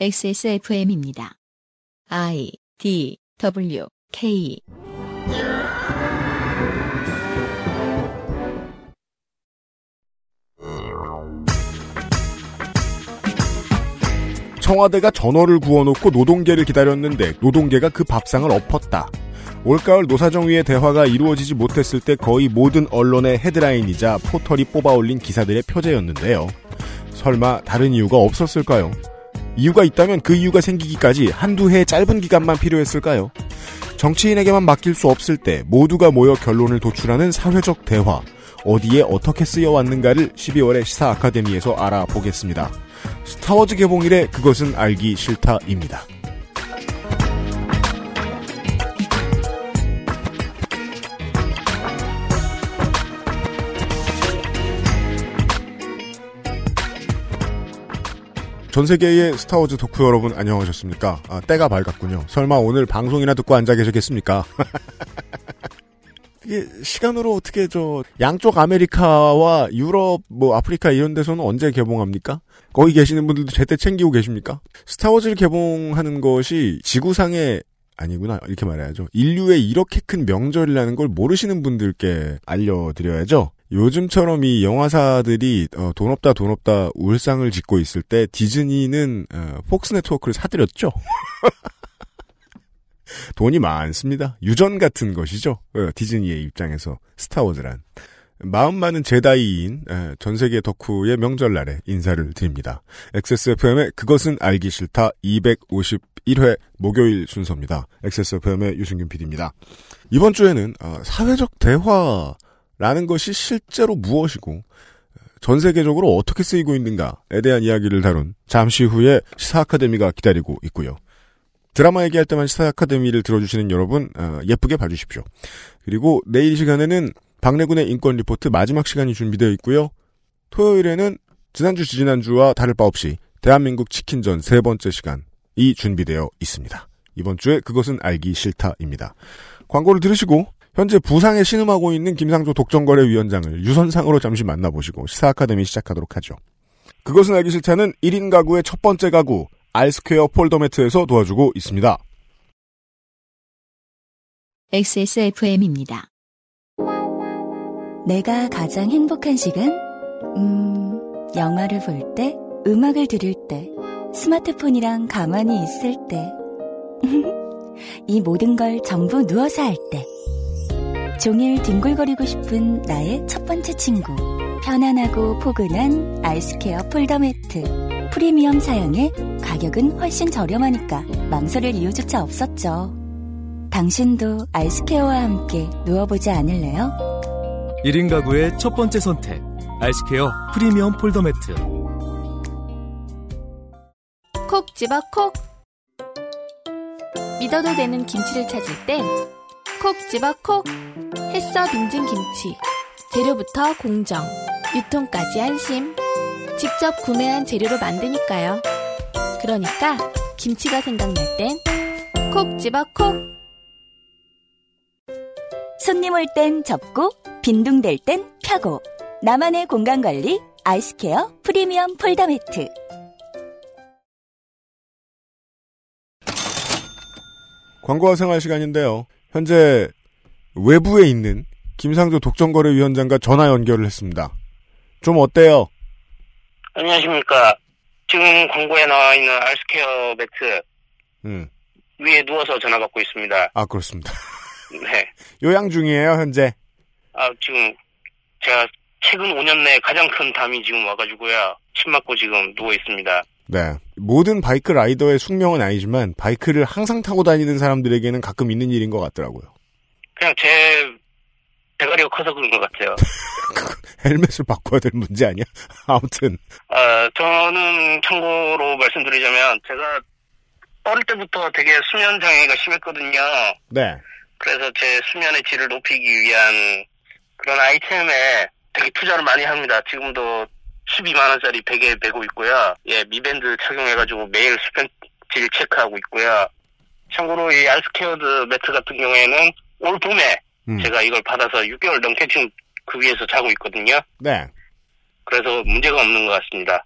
XSFM입니다. I D W K 청와대가 전어를 구워놓고 노동계를 기다렸는데 노동계가 그 밥상을 엎었다. 올가을 노사정위의 대화가 이루어지지 못했을 때 거의 모든 언론의 헤드라인이자 포털이 뽑아올린 기사들의 표제였는데요. 설마 다른 이유가 없었을까요? 이유가 있다면 그 이유가 생기기까지 한두 해 짧은 기간만 필요했을까요? 정치인에게만 맡길 수 없을 때 모두가 모여 결론을 도출하는 사회적 대화. 어디에 어떻게 쓰여왔는가를 12월의 시사 아카데미에서 알아보겠습니다. 스타워즈 개봉일에 그것은 알기 싫다입니다. 전 세계의 스타워즈 덕후 여러분 안녕하셨습니까? 아, 때가 밝았군요. 설마 오늘 방송이나 듣고 앉아 계시겠습니까? 이게 시간으로 어떻게 저 양쪽 아메리카와 유럽 뭐 아프리카 이런 데서는 언제 개봉합니까? 거기 계시는 분들도 제때 챙기고 계십니까? 스타워즈를 개봉하는 것이 지구상의 아니구나 이렇게 말해야죠. 인류의 이렇게 큰 명절이라는 걸 모르시는 분들께 알려드려야죠. 요즘처럼 이 영화사들이 어, 돈 없다 돈 없다 울상을 짓고 있을 때 디즈니는 어, 폭스 네트워크를 사들였죠. 돈이 많습니다. 유전 같은 것이죠. 어, 디즈니의 입장에서 스타워즈란. 마음 많은 제다이인 에, 전 세계 덕후의 명절날에 인사를 드립니다. XSFM의 그것은 알기 싫다 251회 목요일 순서입니다. XSFM의 유승균 PD입니다. 이번 주에는 어, 사회적 대화 라는 것이 실제로 무엇이고 전 세계적으로 어떻게 쓰이고 있는가에 대한 이야기를 다룬 잠시 후에 시사 아카데미가 기다리고 있고요. 드라마 얘기할 때만 시사 아카데미를 들어주시는 여러분 어, 예쁘게 봐주십시오. 그리고 내일 시간에는 박래군의 인권 리포트 마지막 시간이 준비되어 있고요. 토요일에는 지난주 지지난주와 다를 바 없이 대한민국 치킨전 세 번째 시간이 준비되어 있습니다. 이번 주에 그것은 알기 싫다입니다. 광고를 들으시고 현재 부상에 신음하고 있는 김상조 독점거래위원장을 유선상으로 잠시 만나보시고 시사 아카데미 시작하도록 하죠. 그것은 알기 싫다는 1인 가구의 첫 번째 가구 알스퀘어 폴더매트에서 도와주고 있습니다. XSFM입니다. 내가 가장 행복한 시간? 음, 영화를 볼 때, 음악을 들을 때, 스마트폰이랑 가만히 있을 때. 이 모든 걸 전부 누워서 할 때. 종일 뒹굴거리고 싶은 나의 첫 번째 친구. 편안하고 포근한 아이스케어 폴더 매트. 프리미엄 사양에 가격은 훨씬 저렴하니까 망설일 이유조차 없었죠. 당신도 아이스케어와 함께 누워보지 않을래요? 1인 가구의 첫 번째 선택. 아이스케어 프리미엄 폴더 매트. 콕 집어 콕. 믿어도 되는 김치를 찾을 땐 콕 집어 콕. 햇서 빙진 김치. 재료부터 공정. 유통까지 안심. 직접 구매한 재료로 만드니까요. 그러니까 김치가 생각날 땐 콕 집어 콕. 손님 올 땐 접고, 빈둥댈 땐 펴고. 나만의 공간 관리, 아이스케어 프리미엄 폴더 매트. 광고와 생활 시간인데요. 현재 외부에 있는 김상조 독점거래위원장과 전화 연결을 했습니다. 좀 어때요? 안녕하십니까. 지금 광고에 나와 있는 알스케어 매트 음, 위에 누워서 전화 받고 있습니다. 아 그렇습니다. 네. 요양 중이에요 현재. 아, 지금 제가 최근 5년 내에 가장 큰 담이 지금 와가지고요. 침 맞고 지금 누워 있습니다. 네. 모든 바이크 라이더의 숙명은 아니지만 바이크를 항상 타고 다니는 사람들에게는 가끔 있는 일인 것 같더라고요. 그냥 제 대가리가 커서 그런 것 같아요. 헬멧을 바꿔야 될 문제 아니야? 아무튼 아, 저는 참고로 말씀드리자면 제가 어릴 때부터 되게 수면 장애가 심했거든요. 네. 그래서 제 수면의 질을 높이기 위한 그런 아이템에 되게 투자를 많이 합니다. 지금도 12만 원짜리 베개 메고 있고요. 예, 미밴드 착용해가지고 매일 수면 질 체크하고 있고요. 참고로 이 알스케어드 매트 같은 경우에는 올 봄에 음. 제가 이걸 받아서 6개월 넘게 지금 그 위에서 자고 있거든요. 네. 그래서 문제가 없는 것 같습니다.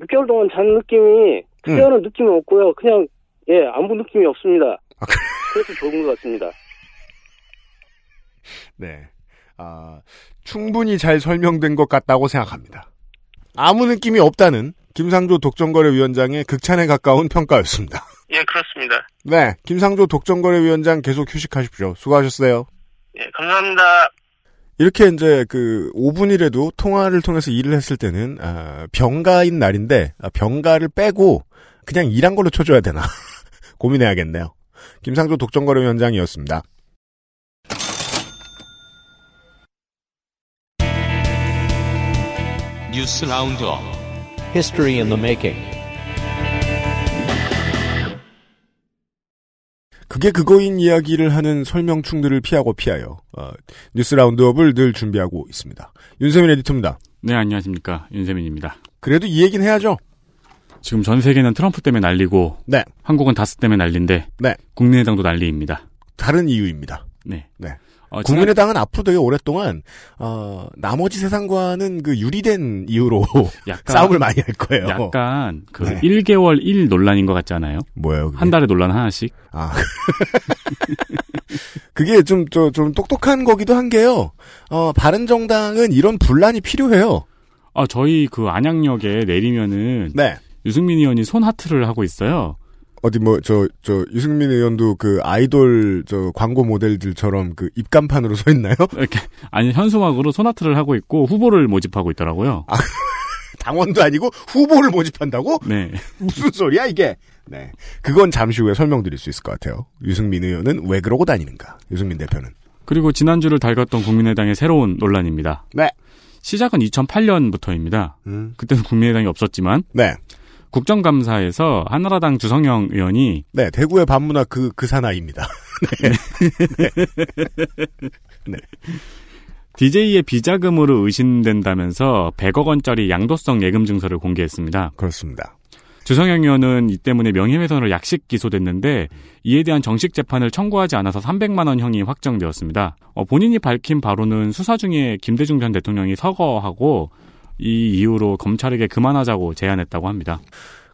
6개월 동안 잔 느낌이 특별한 느낌이 없고요. 그냥 예 아무 느낌이 없습니다. 그래서 좋은 것 같습니다. 네. 아, 충분히 잘 설명된 것 같다고 생각합니다. 아무 느낌이 없다는 김상조 독점거래위원장의 극찬에 가까운 평가였습니다. 예 그렇습니다. 네, 김상조 독점거래위원장 계속 휴식하십시오. 수고하셨어요. 예 감사합니다. 이렇게 이제 그 5분이라도 통화를 통해서 일을 했을 때는 아, 병가인 날인데 아, 병가를 빼고 그냥 일한 걸로 쳐줘야 되나 고민해야겠네요. 김상조 독점거래위원장이었습니다. News Roundup History in the making. 그게 그거인 이야기를 하는 설명충들을 피하고 피하여 어, News Roundup을 늘 준비하고 있습니다. 윤세민 에디터입니다. 네, 안녕하십니까. 윤세민입니다. 그래도 이 얘기는 해야죠. 지금 전 세계는 트럼프 때문에 난리고, 네. 한국은 다스 때문에 난리인데, 네. 국민의당도 난리입니다. 다른 이유입니다. 네. 네. 어, 국민의당은 앞으로 되게 오랫동안 어, 나머지 세상과는 그 유리된 이유로 약간, 싸움을 많이 할 거예요. 약간 그 네. 1개월 1 논란인 것 같지 않아요? 뭐예요? 그게? 한 달에 논란 하나씩? 아. 그게 좀, 저, 좀 똑똑한 거기도 한 게요. 어, 바른정당은 이런 분란이 필요해요. 아, 저희 그 안양역에 내리면은 네. 유승민 의원이 손 하트를 하고 있어요. 어디 뭐, 저, 저, 유승민 의원도 그 아이돌, 저, 광고 모델들처럼 그 입간판으로 서 있나요? 이렇게 아니 현수막으로 손 하트를 하고 있고 후보를 모집하고 있더라고요. 아. 당원도 아니고 후보를 모집한다고? 네. 무슨 소리야, 이게? 네. 그건 잠시 후에 설명드릴 수 있을 것 같아요. 유승민 의원은 왜 그러고 다니는가? 유승민 대표는. 그리고 지난주를 달궜던 국민의당의 새로운 논란입니다. 네. 시작은 2008년부터입니다. 음. 그때는 국민의당이 없었지만 네. 국정감사에서 한나라당 주성영 의원이 네, 대구의 반문화 그, 그 사나이입니다. DJ의 비자금으로 의심된다면서 100억 원짜리 양도성 예금 증서를 공개했습니다. 그렇습니다. 주성영 의원은 이 때문에 명예훼손으로 약식 기소됐는데 이에 대한 정식 재판을 청구하지 않아서 300만 원 형이 확정되었습니다. 어, 본인이 밝힌 바로는 수사 중에 김대중 전 대통령이 서거하고 이 이후로 검찰에게 그만하자고 제안했다고 합니다.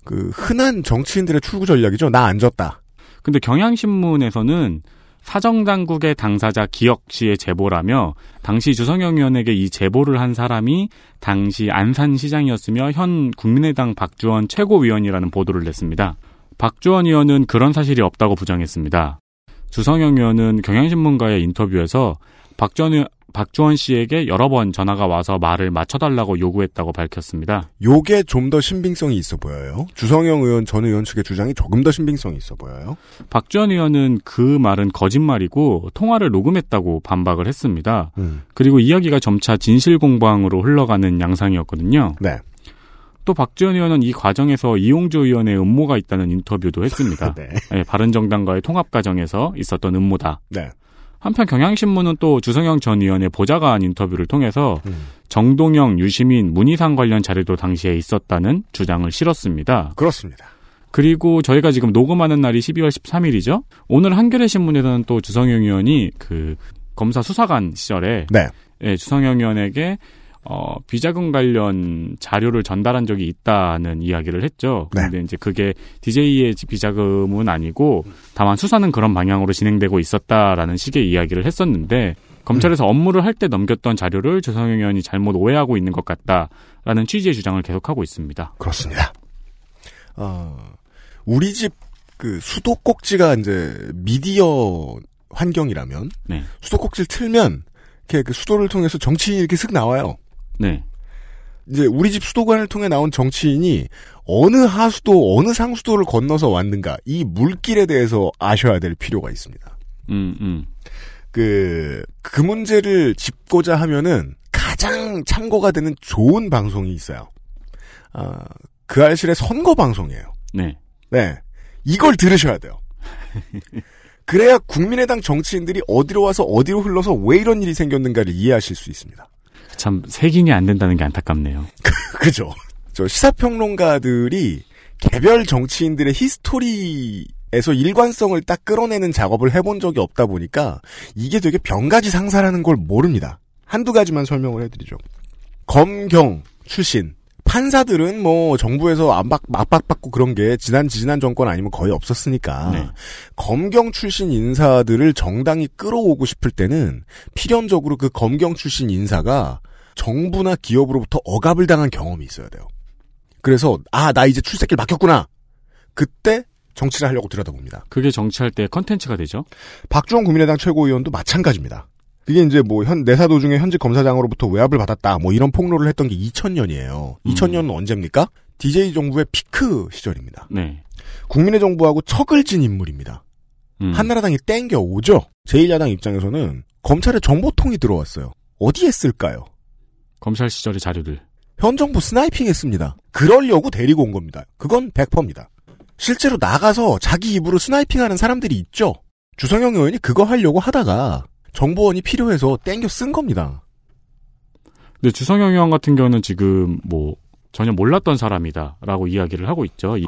그, 흔한 정치인들의 출구 전략이죠. 나 안 졌다. 근데 경향신문에서는 사정당국의 당사자 기혁 씨의 제보라며 당시 주성영 의원에게 이 제보를 한 사람이 당시 안산시장이었으며 현 국민의당 박주원 최고위원이라는 보도를 냈습니다. 박주원 의원은 그런 사실이 없다고 부정했습니다. 주성영 의원은 경향신문과의 인터뷰에서 박주원, 의- 박주원 씨에게 여러 번 전화가 와서 말을 맞춰달라고 요구했다고 밝혔습니다. 요게 좀 더 신빙성이 있어 보여요. 주성영 의원 전 의원 측의 주장이 조금 더 신빙성이 있어 보여요. 박주원 의원은 그 말은 거짓말이고 통화를 녹음했다고 반박을 했습니다. 음. 그리고 이야기가 점차 진실 공방으로 흘러가는 양상이었거든요. 네. 또 박지원 의원은 이 과정에서 이용주 의원의 음모가 있다는 인터뷰도 했습니다. 네. 네, 바른정당과의 통합 과정에서 있었던 음모다. 네. 한편 경향신문은 또 주성영 전 의원의 보좌관 인터뷰를 통해서 음. 정동영, 유시민, 문희상 관련 자료도 당시에 있었다는 주장을 실었습니다. 그렇습니다. 그리고 저희가 지금 녹음하는 날이 12월 13일이죠. 오늘 한겨레 신문에서는 또 주성영 의원이 그 검사 수사관 시절에 네. 예, 주성영 의원에게 어, 비자금 관련 자료를 전달한 적이 있다는 이야기를 했죠. 네. 근데 이제 그게 DJ의 비자금은 아니고 다만 수사는 그런 방향으로 진행되고 있었다라는 식의 이야기를 했었는데 검찰에서 업무를 할 때 넘겼던 자료를 주성영 의원이 잘못 오해하고 있는 것 같다라는 취지의 주장을 계속하고 있습니다. 그렇습니다. 어, 우리 집 그 수도꼭지가 이제 미디어 환경이라면 네. 수도꼭지를 틀면 이렇게 그 수도를 통해서 정치인이 이렇게 슥 나와요. 네. 이제 우리 집 수도관을 통해 나온 정치인이 어느 하수도 어느 상수도를 건너서 왔는가 이 물길에 대해서 아셔야 될 필요가 있습니다. 음, 음. 그, 그 문제를 짚고자 하면은 가장 참고가 되는 좋은 방송이 있어요. 아, 그 알실의 선거 방송이에요. 네. 네. 이걸 들으셔야 돼요. 그래야 국민의당 정치인들이 어디로 와서 어디로 흘러서 왜 이런 일이 생겼는가를 이해하실 수 있습니다. 참 색인이 안 된다는 게 안타깝네요. 그죠? 저 시사평론가들이 개별 정치인들의 히스토리에서 일관성을 딱 끌어내는 작업을 해본 적이 없다 보니까 이게 되게 병가지 상사라는 걸 모릅니다. 한두 가지만 설명을 해드리죠. 검경 출신 판사들은 뭐 정부에서 압박 압박받고 그런 게 지난 지난 정권 아니면 거의 없었으니까 네. 검경 출신 인사들을 정당이 끌어오고 싶을 때는 필연적으로 그 검경 출신 인사가 정부나 기업으로부터 억압을 당한 경험이 있어야 돼요. 그래서 아 나 이제 출세길 막혔구나. 그때 정치를 하려고 들여다봅니다. 그게 정치할 때 컨텐츠가 되죠. 박주원 국민의당 최고위원도 마찬가지입니다. 그게 이제 뭐 현 내사 도 중에 현직 검사장으로부터 외압을 받았다 뭐 이런 폭로를 했던 게 2000년이에요. 음. 2000년은 언제입니까? DJ 정부의 피크 시절입니다. 네. 국민의 정부하고 척을 진 인물입니다. 음. 한나라당이 땡겨 오죠. 제1야당 입장에서는 검찰에 정보통이 들어왔어요. 어디에 쓸까요? 검찰 시절의 자료들. 현 정부 sniping 했습니다. 그러려고 데리고 온 겁니다. 그건 100%입니다. 실제로 나가서 자기 입으로 스나이핑 하는 사람들이 있죠. 주성영 의원이 그거 하려고 하다가 정보원이 필요해서 땡겨 쓴 겁니다. 근데 주성영 의원 같은 경우는 지금 뭐 전혀 몰랐던 사람이다라고 이야기를 하고 있죠. 이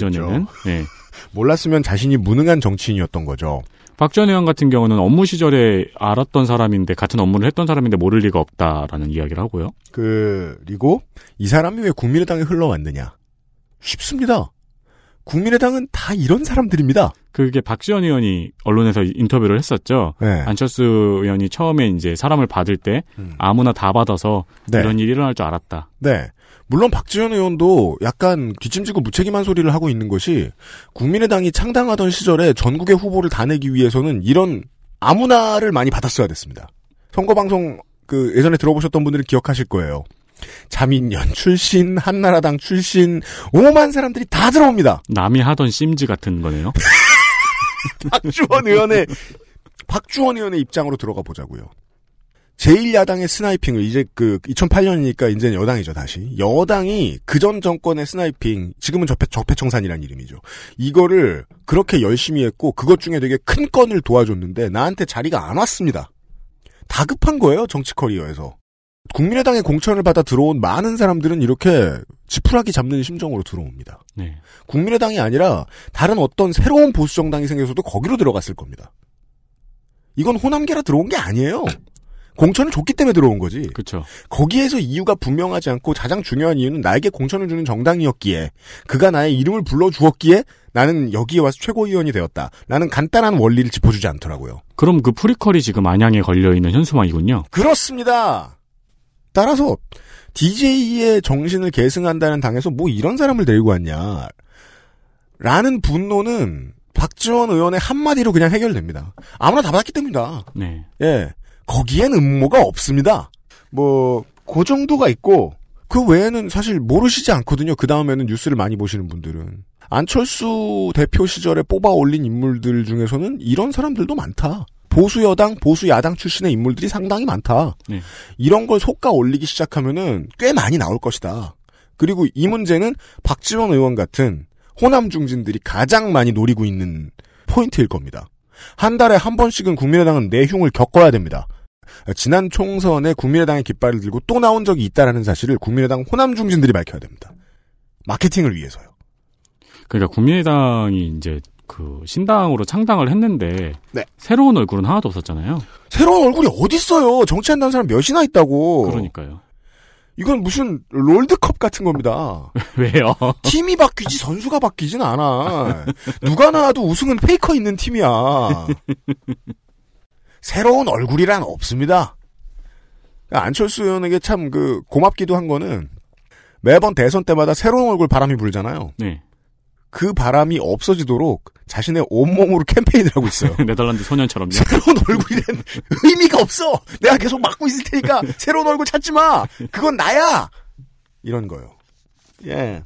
전에는. 네. 몰랐으면 자신이 무능한 정치인이었던 거죠. 박 전 의원 같은 경우는 업무 시절에 알았던 사람인데 같은 업무를 했던 사람인데 모를 리가 없다라는 이야기를 하고요. 그리고 이 사람이 왜 국민의당에 흘러왔느냐? 쉽습니다. 국민의당은 다 이런 사람들입니다. 그게 박지원 의원이 언론에서 인터뷰를 했었죠. 네. 안철수 의원이 처음에 이제 사람을 받을 때 음. 아무나 다 받아서 네. 이런 일이 일어날 줄 알았다. 네. 물론 박지원 의원도 약간 뒷짐지고 무책임한 소리를 하고 있는 것이 국민의당이 창당하던 시절에 전국의 후보를 다 내기 위해서는 이런 아무나를 많이 받았어야 됐습니다. 선거방송 그 예전에 들어보셨던 분들은 기억하실 거예요. 자민련 출신, 한나라당 출신, 오만 사람들이 다 들어옵니다. 남이 하던 심즈 같은 거네요. 박주원 의원의 박주원 의원의 입장으로 들어가 보자고요. 제1야당의 sniping을 이제 그 2008년이니까 이제는 여당이죠 다시 여당이 그전 정권의 sniping 지금은 적폐, 적폐청산이라는 이름이죠 이거를 그렇게 열심히 했고 그것 중에 되게 큰 건을 도와줬는데 나한테 자리가 안 왔습니다 다급한 거예요 정치 커리어에서 국민의당의 공천을 받아 들어온 많은 사람들은 이렇게 지푸라기 잡는 심정으로 들어옵니다 네. 국민의당이 아니라 다른 어떤 새로운 보수 정당이 생겨서도 거기로 들어갔을 겁니다. 이건 호남계라 들어온 게 아니에요. 공천을 줬기 때문에 들어온 거지. 그렇죠. 거기에서 이유가 분명하지 않고 가장 중요한 이유는 나에게 공천을 주는 정당이었기에 그가 나의 이름을 불러 주었기에 나는 여기에 와서 최고위원이 되었다. 라는 간단한 원리를 짚어주지 않더라고요. 그럼 그 prequel이 지금 안양에 걸려 있는 현수막이군요. 그렇습니다. 따라서 DJ의 정신을 계승한다는 당에서 뭐 이런 사람을 데리고 왔냐. 라는 분노는 박지원 의원의 한마디로 그냥 해결됩니다. 아무나 다 받았기 때문이다. 네. 예. 거기엔 음모가 없습니다. 뭐, 그 정도가 있고, 그 외에는 사실 모르시지 않거든요. 그 다음에는 뉴스를 많이 보시는 분들은. 안철수 대표 시절에 뽑아 올린 인물들 중에서는 이런 사람들도 많다. 보수 여당, 보수 야당 출신의 인물들이 상당히 많다. 네. 이런 걸 속가 올리기 시작하면은 꽤 많이 나올 것이다. 그리고 이 문제는 박지원 의원 같은 호남 중진들이 가장 많이 노리고 있는 포인트일 겁니다. 한 달에 한 번씩은 국민의당은 내흉을 겪어야 됩니다. 지난 총선에 국민의당의 깃발을 들고 또 나온 적이 있다라는 사실을 국민의당 호남 중진들이 밝혀야 됩니다. 마케팅을 위해서요. 그러니까 국민의당이 이제 그 신당으로 창당을 했는데 네. 새로운 얼굴은 하나도 없었잖아요. 새로운 얼굴이 어딨어요. 정치한다는 사람 몇이나 있다고. 그러니까요. 이건 무슨 롤드컵 같은 겁니다. 왜요? 팀이 바뀌지 선수가 바뀌진 않아. 누가 나와도 우승은 페이커 있는 팀이야. 새로운 얼굴이란 없습니다. 안철수 의원에게 참 그 고맙기도 한 거는 매번 대선 때마다 새로운 얼굴 바람이 불잖아요. 네. 그 바람이 없어지도록 자신의 온몸으로 캠페인을 하고 있어요. 네덜란드 소년처럼요. 새로운 얼굴이란 의미가 없어. 내가 계속 막고 있을 테니까 새로운 얼굴 찾지 마. 그건 나야. 이런 거요. 예.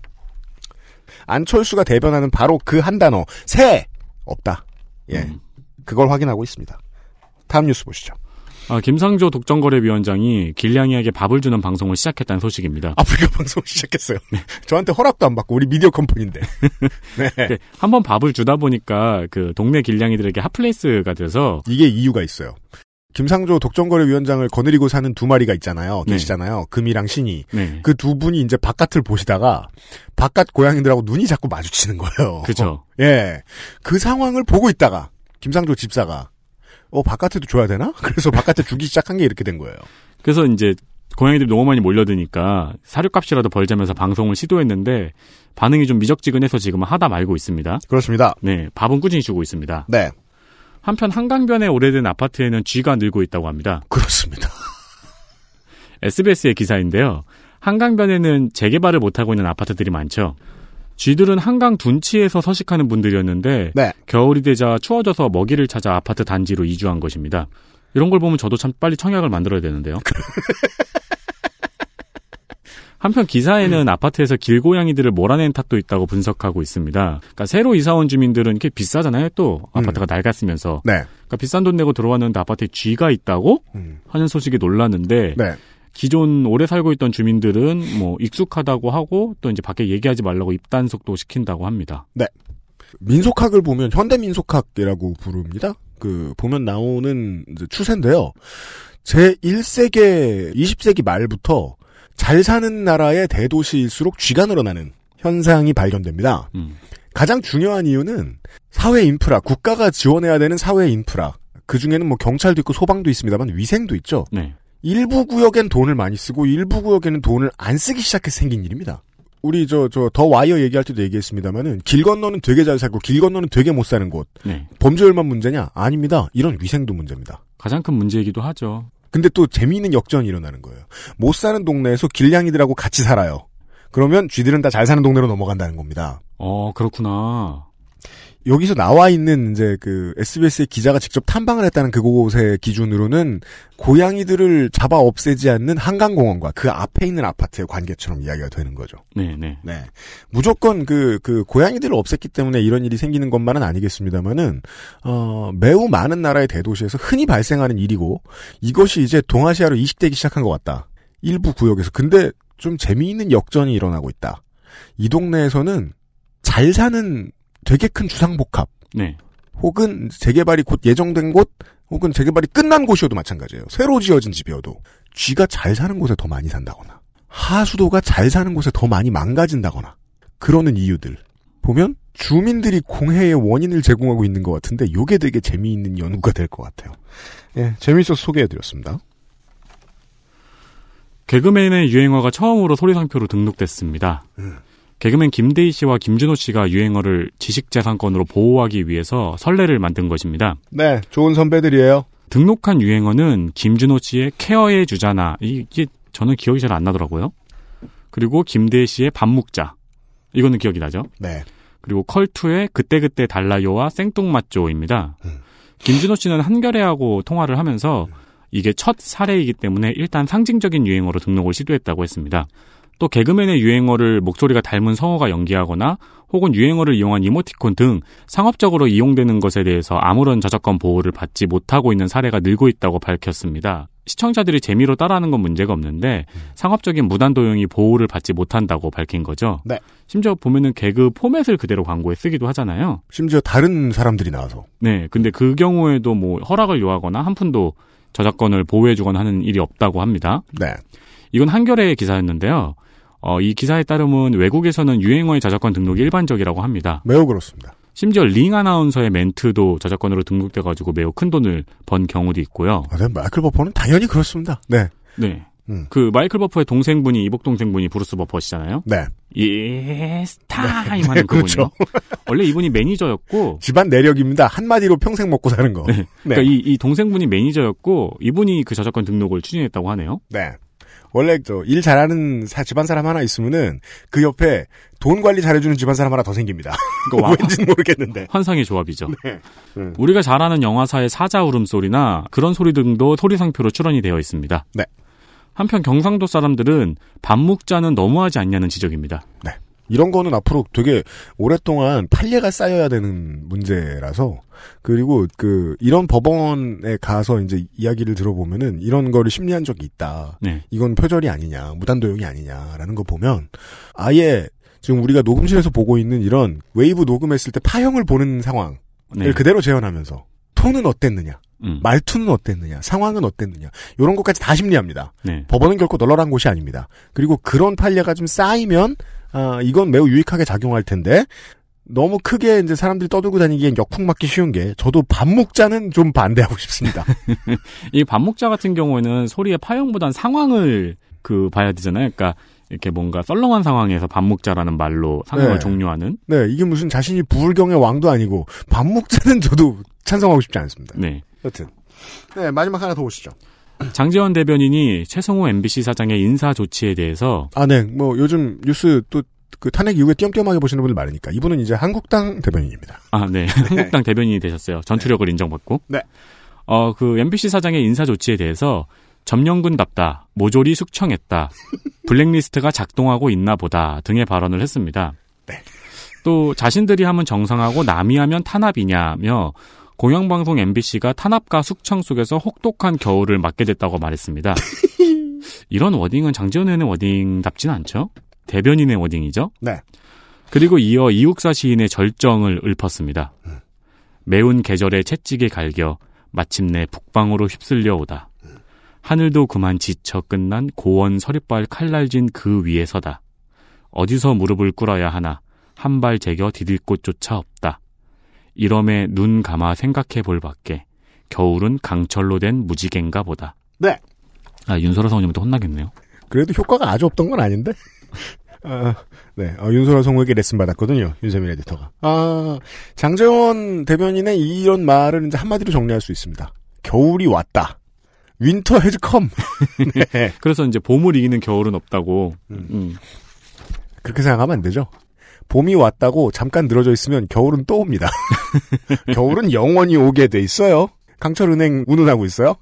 안철수가 대변하는 바로 그 한 단어 새 없다. 예. 음. 그걸 확인하고 있습니다. 다음 뉴스 보시죠. 아, 김상조 독점거래위원장이 길냥이에게 밥을 주는 방송을 시작했다는 소식입니다. 아프리카 방송 시작했어요. 저한테 허락도 안 받고 우리 미디어 컴퍼니인데. 네. 그 한번 밥을 주다 보니까 그 동네 길냥이들에게 hot place가 돼서 이게 이유가 있어요. 김상조 공정거래위원장을 거느리고 사는 두 마리가 있잖아요. 네. 계시잖아요. 금이랑 신이. 네. 그두 분이 이제 바깥을 보시다가 바깥 고양이들하고 눈이 자꾸 마주치는 거예요. 그죠. 예. 그 상황을 보고 있다가 김상조 집사가 어 바깥에도 줘야 되나? 그래서 바깥에 주기 시작한 게 이렇게 된 거예요. 그래서 이제 고양이들이 너무 많이 몰려드니까 사료값이라도 벌자면서 방송을 시도했는데 반응이 좀 미적지근해서 지금은 하다 말고 있습니다. 그렇습니다. 네, 밥은 꾸준히 주고 있습니다. 네. 한편 한강변의 오래된 아파트에는 쥐가 늘고 있다고 합니다. 그렇습니다. SBS의 기사인데요. 한강변에는 재개발을 못하고 있는 아파트들이 많죠. 쥐들은 한강 둔치에서 서식하는 분들이었는데 네. 겨울이 되자 추워져서 먹이를 찾아 아파트 단지로 이주한 것입니다. 이런 걸 보면 저도 참 빨리 청약을 만들어야 되는데요. 한편 기사에는 아파트에서 길고양이들을 몰아낸 탓도 있다고 분석하고 있습니다. 그러니까 새로 이사 온 주민들은 이렇게 비싸잖아요. 또 아파트가 낡았으면서 네. 그러니까 비싼 돈 내고 들어왔는데 아파트에 쥐가 있다고 음. 하는 소식에 놀랐는데 네. 기존 오래 살고 있던 주민들은 뭐 익숙하다고 하고 또 이제 밖에 얘기하지 말라고 입단속도 시킨다고 합니다. 민속학을 보면 현대 민속학이라고 부릅니다. 그 보면 나오는 추세인데요. 제 1세기 20세기 말부터 잘 사는 나라의 대도시일수록 쥐가 늘어나는 현상이 발견됩니다. 음. 가장 중요한 이유는 사회 인프라, 국가가 지원해야 되는 사회 인프라. 그 중에는 뭐 경찰도 있고 소방도 있습니다만 위생도 있죠. 네. 일부 구역엔 돈을 많이 쓰고 일부 구역에는 돈을 안 쓰기 시작해서 생긴 일입니다. 우리 저 저 더 와이어 얘기할 때도 얘기했습니다만은 길 건너는 되게 잘 살고 길 건너는 되게 못 사는 곳 네. 범죄율만 문제냐? 아닙니다. 이런 위생도 문제입니다. 가장 큰 문제이기도 하죠. 근데 또 재미있는 역전이 일어나는 거예요. 못 사는 동네에서 길냥이들하고 같이 살아요. 그러면 쥐들은 다 잘 사는 동네로 넘어간다는 겁니다. 어, 그렇구나. 여기서 나와 있는 이제 그 SBS의 기자가 직접 탐방을 했다는 그곳의 기준으로는 고양이들을 잡아 없애지 않는 한강공원과 그 앞에 있는 아파트의 관계처럼 이야기가 되는 거죠. 네, 네. 네. 무조건 그, 그, 고양이들을 없앴기 때문에 이런 일이 생기는 것만은 아니겠습니다만은, 어, 매우 많은 나라의 대도시에서 흔히 발생하는 일이고, 이것이 이제 동아시아로 이식되기 시작한 것 같다. 일부 구역에서. 근데 좀 재미있는 역전이 일어나고 있다. 이 동네에서는 잘 사는 되게 큰 주상복합, 네. 혹은 재개발이 곧 예정된 곳, 혹은 재개발이 끝난 곳이어도 마찬가지예요. 새로 지어진 집이어도. 쥐가 잘 사는 곳에 더 많이 산다거나, 하수도가 잘 사는 곳에 더 많이 망가진다거나, 그러는 이유들. 보면, 주민들이 공해의 원인을 제공하고 있는 것 같은데, 요게 되게 재미있는 연구가 될 것 같아요. 예, 재미있어서 소개해드렸습니다. 개그맨의 유행어가 처음으로 소리상표로 등록됐습니다. 음. 개그맨 김대희 씨와 김준호 씨가 유행어를 지식재산권으로 보호하기 위해서 선례를 만든 것입니다. 네, 좋은 선배들이에요. 등록한 유행어는 김준호 씨의 케어의 주자나 이게 저는 기억이 잘 안 나더라고요. 그리고 김대희 씨의 밥 묵자 이거는 기억이 나죠. 네. 그리고 컬투의 그때그때 달라요와 생뚱맞조입니다. 음. 김준호 씨는 한겨레하고 통화를 하면서 이게 첫 사례이기 때문에 일단 상징적인 유행어로 등록을 시도했다고 했습니다. 또 개그맨의 유행어를 목소리가 닮은 성어가 연기하거나 혹은 유행어를 이용한 이모티콘 등 상업적으로 이용되는 것에 대해서 아무런 저작권 보호를 받지 못하고 있는 사례가 늘고 있다고 밝혔습니다. 시청자들이 재미로 따라하는 건 문제가 없는데 상업적인 무단 도용이 보호를 받지 못한다고 밝힌 거죠. 네. 심지어 보면은 개그 포맷을 그대로 광고에 쓰기도 하잖아요. 심지어 다른 사람들이 나와서. 네. 근데 그 경우에도 뭐 허락을 요하거나 한 푼도 저작권을 보호해 주거나 하는 일이 없다고 합니다. 네. 이건 한겨레의 기사였는데요. 어, 이 기사에 따르면 외국에서는 유행어의 저작권 등록이 일반적이라고 합니다. 매우 그렇습니다. 심지어 링 아나운서의 멘트도 저작권으로 등록돼가지고 매우 큰 돈을 번 경우도 있고요. 아, 네, 마이클 버퍼는 당연히 그렇습니다. 네. 네. 음. 그 마이클 버퍼의 동생분이 이복 동생분이 브루스 버퍼시잖아요. 네. It's time 하는 그렇죠. 그분이요. 원래 이분이 매니저였고 집안 내력입니다. 한마디로 평생 먹고 사는 거. 네. 그러니까 이, 이 동생분이 매니저였고 이분이 그 저작권 등록을 추진했다고 하네요. 네. 원래 저일 잘하는 사- 집안 사람 하나 있으면은 그 옆에 돈 관리 잘해주는 집안 사람 하나 더 생깁니다. 와- 왠지는 모르겠는데. 환상의 조합이죠. 네. 음. 우리가 잘 아는 영화사의 사자 울음소리나 그런 소리 등도 소리상표로 출원이 되어 있습니다. 네. 한편 경상도 사람들은 밥 먹자는 너무하지 않냐는 지적입니다. 이런 거는 앞으로 되게 오랫동안 판례가 쌓여야 되는 문제라서 그리고 그 이런 법원에 가서 이제 이야기를 들어보면은 이런 거를 심리한 적이 있다. 네. 이건 표절이 아니냐, 무단도용이 아니냐라는 거 보면 아예 지금 우리가 녹음실에서 보고 있는 이런 웨이브 녹음했을 때 파형을 보는 상황을 네. 그대로 재현하면서 톤은 어땠느냐, 음. 말투는 어땠느냐, 상황은 어땠느냐 이런 것까지 다 심리합니다. 네. 법원은 결코 널널한 곳이 아닙니다. 그리고 그런 판례가 좀 쌓이면 아, 이건 매우 유익하게 작용할 텐데 너무 크게 이제 사람들이 떠들고 다니기엔 역풍 맞기 쉬운 게 저도 반목자는 좀 반대하고 싶습니다. 이 반목자 같은 경우에는 소리의 파형보단 상황을 그 봐야 되잖아요. 그러니까 이렇게 뭔가 썰렁한 상황에서 반목자라는 말로 상황을 네. 종료하는. 네, 이게 무슨 자신이 부울경의 왕도 아니고 반목자는 저도 찬성하고 싶지 않습니다. 네. 여튼 네 마지막 하나 더 오시죠. 장지원 대변인이 최성호 MBC 사장의 인사 조치에 대해서 아, 네, 뭐 요즘 뉴스 또 그 탄핵 이후에 띄엄띄엄하게 보시는 분들 많으니까 이분은 이제 한국당 대변인입니다. 아, 네. 한국당 대변인이 되셨어요. 전투력을 인정받고. 네. 어, 그 MBC 사장의 인사 조치에 대해서 점령군답다, 모조리 숙청했다, 블랙리스트가 작동하고 있나 보다 등의 발언을 했습니다. 네. 또 자신들이 하면 정상하고 남이 하면 탄압이냐며 공영방송 MBC가 탄압과 숙청 속에서 혹독한 겨울을 맞게 됐다고 말했습니다. 이런 워딩은 장지원 의원의 워딩답지는 않죠? 대변인의 워딩이죠? 네. 그리고 이어 이욱사 시인의 절정을 읊었습니다. 매운 계절에 채찍에 갈겨 마침내 북방으로 휩쓸려 오다. 하늘도 그만 지쳐 끝난 고원 서리발 칼날진 그 위에 서다. 어디서 무릎을 꿇어야 하나 한 발 제겨 디딜 곳조차 없다. 이럼에 눈 감아 생각해 볼 밖에 겨울은 강철로 된 무지개인가 보다. 네. 아 윤소라 성우님도 혼나겠네요. 그래도 효과가 아주 없던 건 아닌데. 아, 네, 어, 윤소라 성우에게 레슨 받았거든요. 윤세민 에디터가. 아, 장재원 대변인의 이런 말을 이제 한마디로 정리할 수 있습니다. 겨울이 왔다. Winter has come. 네. 그래서 이제 봄을 이기는 겨울은 없다고. 음. 그렇게 생각하면 안 되죠. 봄이 왔다고 잠깐 늘어져 있으면 겨울은 또 옵니다. 겨울은 영원히 오게 돼 있어요. 강철은행 운운하고 있어요.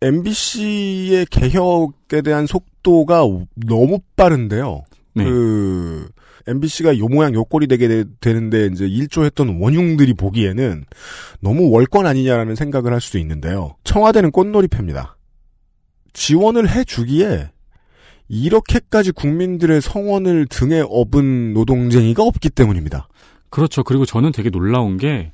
MBC의 개혁에 대한 속도가 너무 빠른데요. 네. 그 MBC가 요 모양 요 꼴이 되게 되, 되는데 이제 일조했던 원흉들이 보기에는 너무 월권 아니냐라는 생각을 할 수도 있는데요. 청와대는 꽃놀이패입니다. 지원을 해주기에 이렇게까지 국민들의 성원을 등에 업은 노동쟁이가 없기 때문입니다. 그렇죠. 그리고 저는 되게 놀라운 게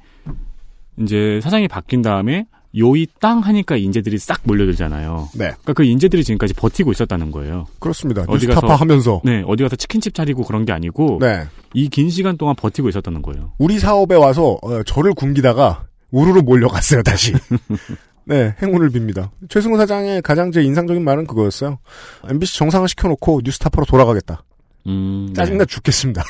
이제 사장이 바뀐 다음에 요이 땅 하니까 인재들이 싹 몰려들잖아요. 네. 그러니까 그 인재들이 지금까지 버티고 있었다는 거예요. 그렇습니다. 어디 가서- 하면서. 네, 어디 가서 치킨집 차리고 그런 게 아니고 네. 이 긴 시간 동안 버티고 있었다는 거예요. 우리 사업에 와서 어, 저를 굶기다가 우르르 몰려갔어요 다시. 네, 행운을 빕니다. 최승우 사장의 가장 제 인상적인 말은 그거였어요. MBC 정상화 시켜놓고 뉴스타파로 돌아가겠다. 음, 짜증나 죽겠습니다.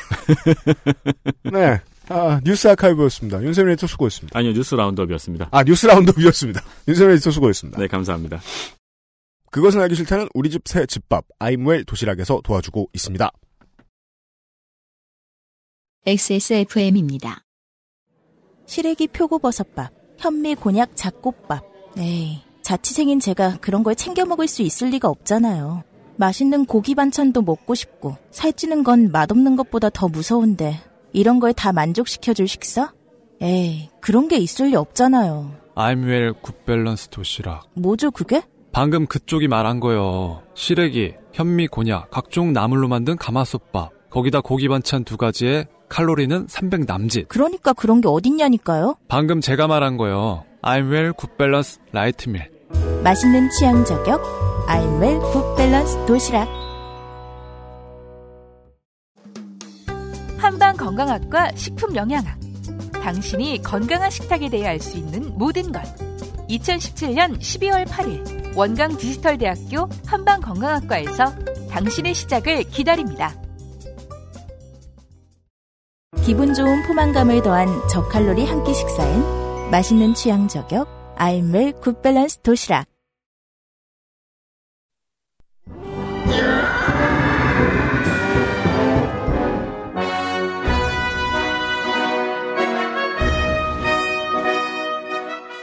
네, 아, 뉴스 아카이브였습니다. 윤세민 에디터 수고했습니다. 아니요, 뉴스 라운드업이었습니다. 아, 뉴스 라운드업이었습니다. 윤세민 에디터 수고했습니다. 네, 감사합니다. 그것은 알기 싫다는 우리 집 새 집밥 아임웰 도시락에서 도와주고 있습니다. XSFM입니다. 시래기 표고버섯밥, 현미 곤약 잡곡밥. 에이, 자취생인 제가 그런 걸 챙겨 먹을 수 있을 리가 없잖아요. 맛있는 고기 반찬도 먹고 싶고, 살찌는 건 맛없는 것보다 더 무서운데, 이런 걸 다 만족시켜줄 식사? 에이, 그런 게 있을 리 없잖아요. 아임웰 굿밸런스 도시락. 뭐죠, 그게? 방금 그쪽이 말한 거요. 시래기, 현미, 곤약, 각종 나물로 만든 가마솥밥. 거기다 고기 반찬 두 가지에 칼로리는 300 남짓. 그러니까 그런 게 어딨냐니까요? 방금 제가 말한 거요. 아임웰 굿밸런스 라이트밀. 맛있는 취향 저격, 아임웰 굿밸런스 도시락. 한방 건강학과 식품 영양학. 당신이 건강한 식탁에 대해 알 수 있는 모든 것. 2017년 12월 8일 원광 디지털대학교 한방 건강학과에서 당신의 시작을 기다립니다. 기분 좋은 포만감을 더한 저칼로리 한 끼 식사엔 맛있는 취향 저격, 아임웰 굿밸런스 도시락.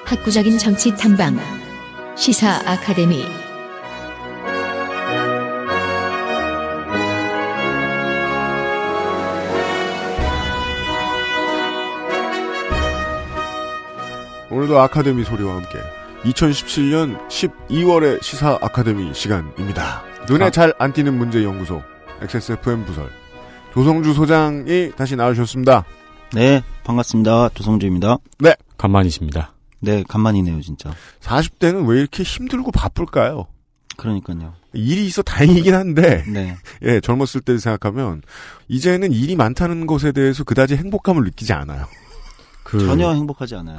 학구적인 정치 탐방. 시사 아카데미. 오늘도 아카데미 소리와 함께 2017년 12월의 시사 아카데미 시간입니다. 눈에 아. 잘안 띄는 문제 연구소 XSFM 부설 조성주 소장이 다시 나와주셨습니다. 네, 반갑습니다. 조성주입니다. 네, 간만이십니다. 네, 간만이네요, 진짜. 40대는 왜 이렇게 힘들고 바쁠까요? 그러니까요. 일이 있어 다행이긴 한데 네. 예 젊었을 때 생각하면 이제는 일이 많다는 것에 대해서 그다지 행복감을 느끼지 않아요. 그 전혀 행복하지 않아요.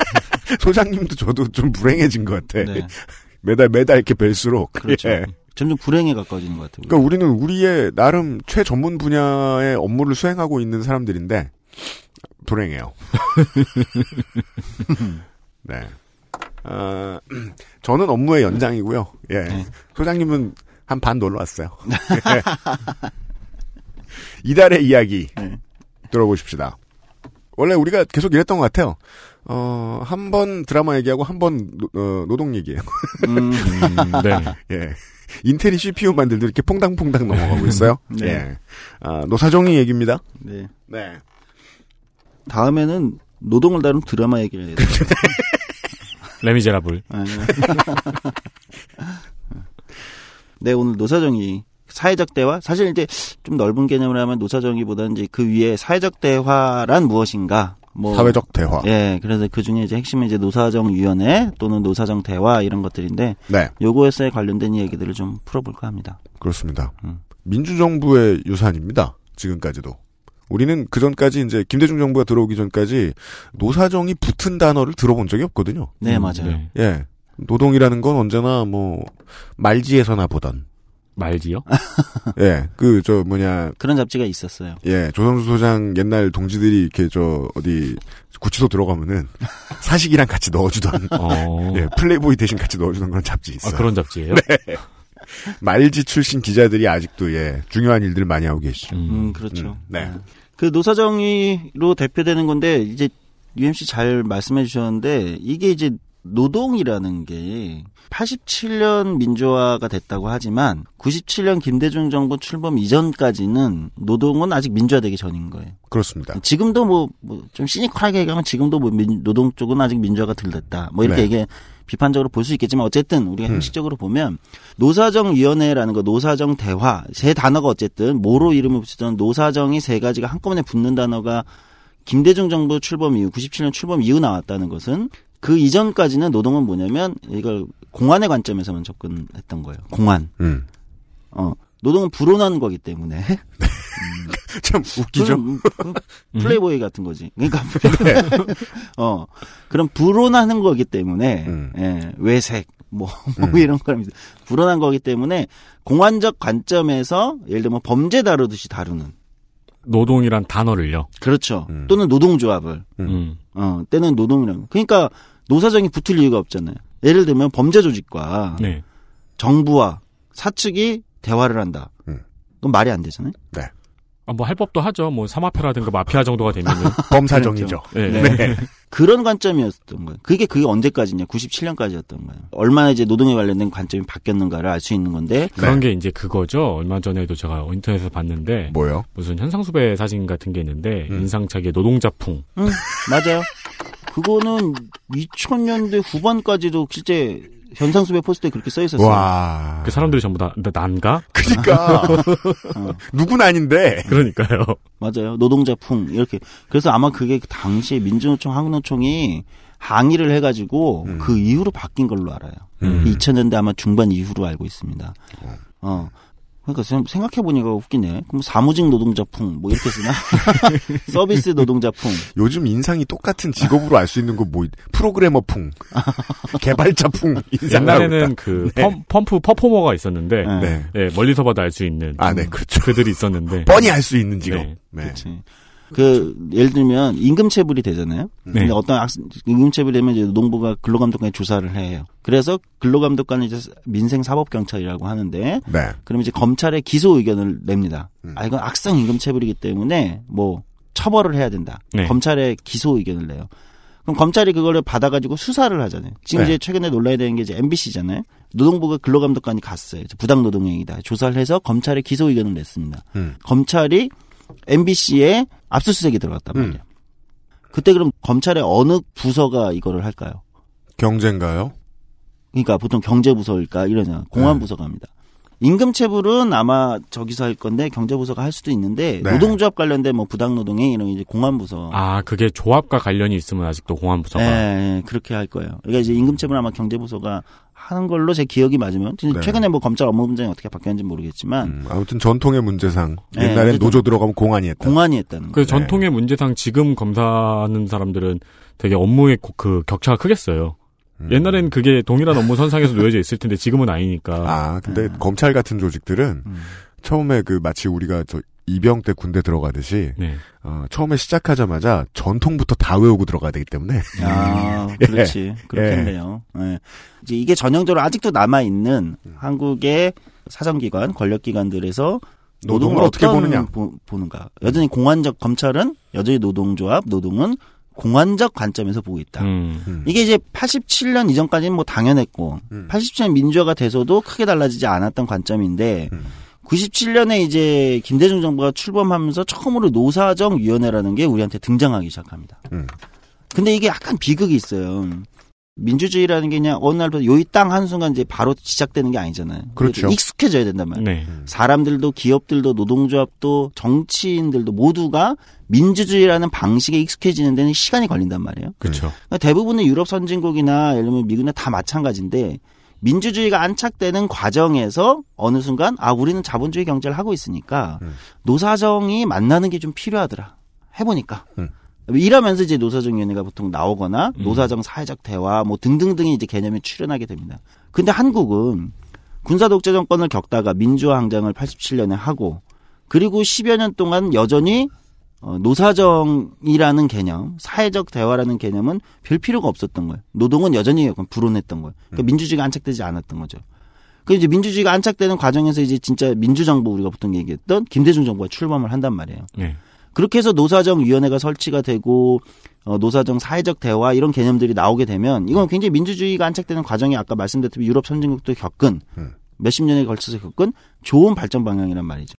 소장님도 저도 좀 불행해진 것 같아. 네. 매달 매달 이렇게 뵐수록 그렇죠. 예. 점점 불행에 가까워지는 것 같아요. 그러니까 우리는 우리의 나름 최전문 분야의 업무를 수행하고 있는 사람들인데 불행해요. 네. 아, 저는 업무의 연장이고요. 예. 네. 소장님은 한 반 놀러 왔어요. 이달의 이야기 네. 들어보십시다. 원래 우리가 계속 이랬던 것 같아요. 어, 한 번 드라마 얘기하고 한 번 어, 노동 얘기해요. 음, 네. 예. 인텔이 CPU 만들도 이렇게 퐁당퐁당 넘어가고 있어요. 네. 예. 아, 노사정이 얘기입니다. 네. 네. 다음에는 노동을 다룬 드라마 얘기를 해야 돼요. 레미제라블. 아, 네. 네, 오늘 노사정이 사회적 대화 사실 이제 좀 넓은 개념으로 하면 노사 정의보다는 이제 그 위에 사회적 대화란 무엇인가 뭐 사회적 대화. 예, 그래서 그 중에 이제 핵심은 이제 노사정 위원회 또는 노사정 대화 이런 것들인데 네. 요거에 관련된 얘기들을 좀 풀어볼까 합니다. 그렇습니다. 음. 민주정부의 유산입니다. 지금까지도. 우리는 그 전까지 이제 김대중 정부가 들어오기 전까지 노사정이 붙은 단어를 들어본 적이 없거든요. 네, 음, 맞아요. 네. 예. 노동이라는 건 언제나 뭐 말지에서나 보던. 말지요? 예. 그 저 뭐냐 그런 잡지가 있었어요. 예, 조선수 소장 옛날 동지들이 이렇게 저 어디 구치소 들어가면은 사식이랑 같이 넣어주던 어. 예, 플레이보이 대신 같이 넣어주던 그런 잡지 아, 있어요. 그런 잡지예요? 말지 출신 기자들이 아직도 예 중요한 일들 많이 하고 계시죠. 음, 그렇죠. 음, 네. 그 노사정의로 대표되는 건데 이제 UMC 잘 말씀해 주셨는데 이게 이제 노동이라는 게 87년 민주화가 됐다고 하지만 97년 김대중 정부 출범 이전까지는 노동은 아직 민주화되기 전인 거예요. 그렇습니다. 지금도 뭐 좀 시니컬하게 얘기하면 지금도 뭐 민- 노동 쪽은 아직 민주화가 덜 됐다. 뭐 이렇게 네. 얘기 비판적으로 볼 수 있겠지만 어쨌든 우리가 음. 형식적으로 보면 노사정 위원회라는 거 노사정 대화 세 단어가 어쨌든 뭐로 이름을 붙이든 노사정이 세 가지가 한꺼번에 붙는 단어가 김대중 정부 출범 이후 97년 출범 이후 나왔다는 것은 그 이전까지는 노동은 뭐냐면 이걸 공안의 관점에서만 접근했던 거예요. 공안. 음. 어. 노동은 불온한 거기 때문에 참 웃기죠. 그럼, 그 플레이보이 같은 거지. 그러니까 어 그럼 불온하는 거기 때문에 음. 예, 외색 뭐, 뭐 음. 이런 거는 불온한 거기 때문에 공안적 관점에서 예를 들면 범죄 다루듯이 다루는 노동이란 단어를요. 그렇죠. 음. 또는 노동조합을 음. 어 때는 노동이라는 거. 그러니까 노사정이 붙을 이유가 없잖아요. 예를 들면 범죄 조직과 네. 정부와 사측이 대화를 한다. 음. 그건 말이 안 되잖아요. 아, 뭐 할 법도 하죠. 뭐 사마피아라든가 마피아 정도가 되면은. 범사정이죠. 네. 네. 그런 관점이었던 거예요. 그게 그게 언제까지냐? 97년까지였던 거예요. 얼마나 이제 노동에 관련된 관점이 바뀌었는가를 알 수 있는 건데 그런 게 이제 그거죠. 얼마 전에도 제가 인터넷에서 봤는데 뭐요? 무슨 현상수배 사진 같은 게 있는데 음. 인상착의 노동자풍. 응, 맞아요. 그거는 2000년대 후반까지도 실제 현상수배 포스터에 그렇게 써 있었어요. 와. 그 사람들이 전부 다 나- 난가? 그니까. 어, 누군 아닌데. 그러니까요. 맞아요. 노동자풍 이렇게. 그래서 아마 그게 그 당시에 민주노총 한국노총이 항의를 해가지고 음. 그 이후로 바뀐 걸로 알아요. 음. 2000년대 아마 중반 이후로 알고 있습니다. 어. 그러니까 생각해 보니까 웃기네. 그럼 사무직 노동자풍 뭐 이렇게 쓰나? 서비스 노동자풍. 요즘 인상이 똑같은 직업으로 알 수 있는 거 뭐 프로그래머풍, 개발자풍 옛날에는. 그 네. 펌, 펌프 퍼포머가 있었는데 네. 네. 예, 멀리서 봐도 알 수 있는 아, 네, 그렇죠. 그들이 있었는데 뻔히 알 수 있는 직업. 네. 네. 그 예를 들면 임금체불이 되잖아요. 네. 근데 어떤 학 임금체불이 되면 이제 노동부가 근로감독관에 조사를 해요. 그래서 근로감독관은 이제 민생사법경찰이라고 하는데 네. 그럼 이제 검찰에 기소 의견을 냅니다. 음. 아 이건 악성 임금체불이기 때문에 뭐 처벌을 해야 된다. 네. 검찰에 기소 의견을 내요. 그럼 검찰이 그거를 받아가지고 수사를 하잖아요. 지금 네. 이제 최근에 논란이 되는 게 이제 MBC잖아요. 노동부가 근로감독관이 갔어요. 부당 노동행위다. 조사를 해서 검찰에 기소 의견을 냈습니다. 음. 검찰이 MBC에 압수수색이 들어갔단 음. 말이에요. 그때 그럼 검찰의 어느 부서가 이거를 할까요? 경제인가요? 그러니까 보통 경제부서일까 이러냐 네. 공안부서가 합니다. 임금체불은 아마 저기서 할 건데 경제부서가 할 수도 있는데 네. 노동조합 관련된 뭐 부당노동행 이런 이제 공안부서 아, 그게 조합과 관련이 있으면 아직도 공안부서가. 예, 예, 그렇게 할 거예요. 그러니까 이제 임금체불 아마 경제부서가 하는 걸로 제 기억이 맞으면 네. 최근에 뭐 검찰 업무분장이 어떻게 바뀌었는지 모르겠지만 음, 아무튼 전통의 문제상 네, 옛날엔 어쨌든 노조 들어가면 공안이 했다. 공안이 했다는 그 거예요. 전통의 문제상 지금 검사하는 사람들은 되게 업무의 고- 그 격차가 크겠어요. 옛날엔 그게 동일한 업무 선상에서 놓여져 있을 텐데 지금은 아니니까. 아, 근데 검찰 같은 조직들은 음. 처음에 그 마치 우리가 저 이병 때 군대 들어가듯이 네. 어, 처음에 시작하자마자 전통부터 다 외우고 들어가야 되기 때문에 아, 예. 그렇지. 그렇겠네요. 예. 이제 이게 전형적으로 아직도 남아 있는 한국의 사정기관, 권력기관들에서 노동을 노동을 어떻게 어떤 보느냐. 보, 보는가. 여전히 공안적 검찰은 여전히 노동조합, 노동은 공안적 관점에서 보고 있다. 음. 이게 이제 87년 이전까지는 뭐 당연했고, 87년 민주화가 돼서도 크게 달라지지 않았던 관점인데, 97년에 이제 김대중 정부가 출범하면서 처음으로 노사정 위원회라는 게 우리한테 등장하기 시작합니다. 근데 이게 약간 비극이 있어요. 민주주의라는 게 그냥 어느 날부터 요이 땅 한순간 이제 바로 시작되는 게 아니잖아요. 그렇죠. 익숙해져야 된단 말이에요. 네. 사람들도 기업들도 노동조합도 정치인들도 모두가 민주주의라는 방식에 익숙해지는 데는 시간이 걸린단 말이에요. 그렇죠. 그러니까 대부분의 유럽 선진국이나 예를 들면 미국이나 다 마찬가지인데 민주주의가 안착되는 과정에서 어느 순간 아 우리는 자본주의 경제를 하고 있으니까 노사정이 만나는 게 좀 필요하더라. 해보니까. 이러면서 이제 노사정 위원회가 보통 나오거나 노사정 사회적 대화 뭐 등등등의 이제 개념이 출현하게 됩니다. 근데 한국은 군사 독재 정권을 겪다가 민주화 항쟁을 87년에 하고 그리고 10여 년 동안 여전히 어, 노사정이라는 개념, 사회적 대화라는 개념은 별 필요가 없었던 거예요. 노동은 여전히 약간 불온했던 거예요. 그러니까 민주주의가 안착되지 않았던 거죠. 그 이제 민주주의가 안착되는 과정에서 이제 진짜 민주정부 우리가 보통 얘기했던 김대중 정부가 출범을 한단 말이에요. 네. 그렇게 해서 노사정 위원회가 설치가 되고 어, 노사정 사회적 대화 이런 개념들이 나오게 되면 이건 굉장히 민주주의가 안착되는 과정이 아까 말씀드렸듯이 유럽 선진국도 겪은 몇십 년에 걸쳐서 겪은 좋은 발전 방향이란 말이죠.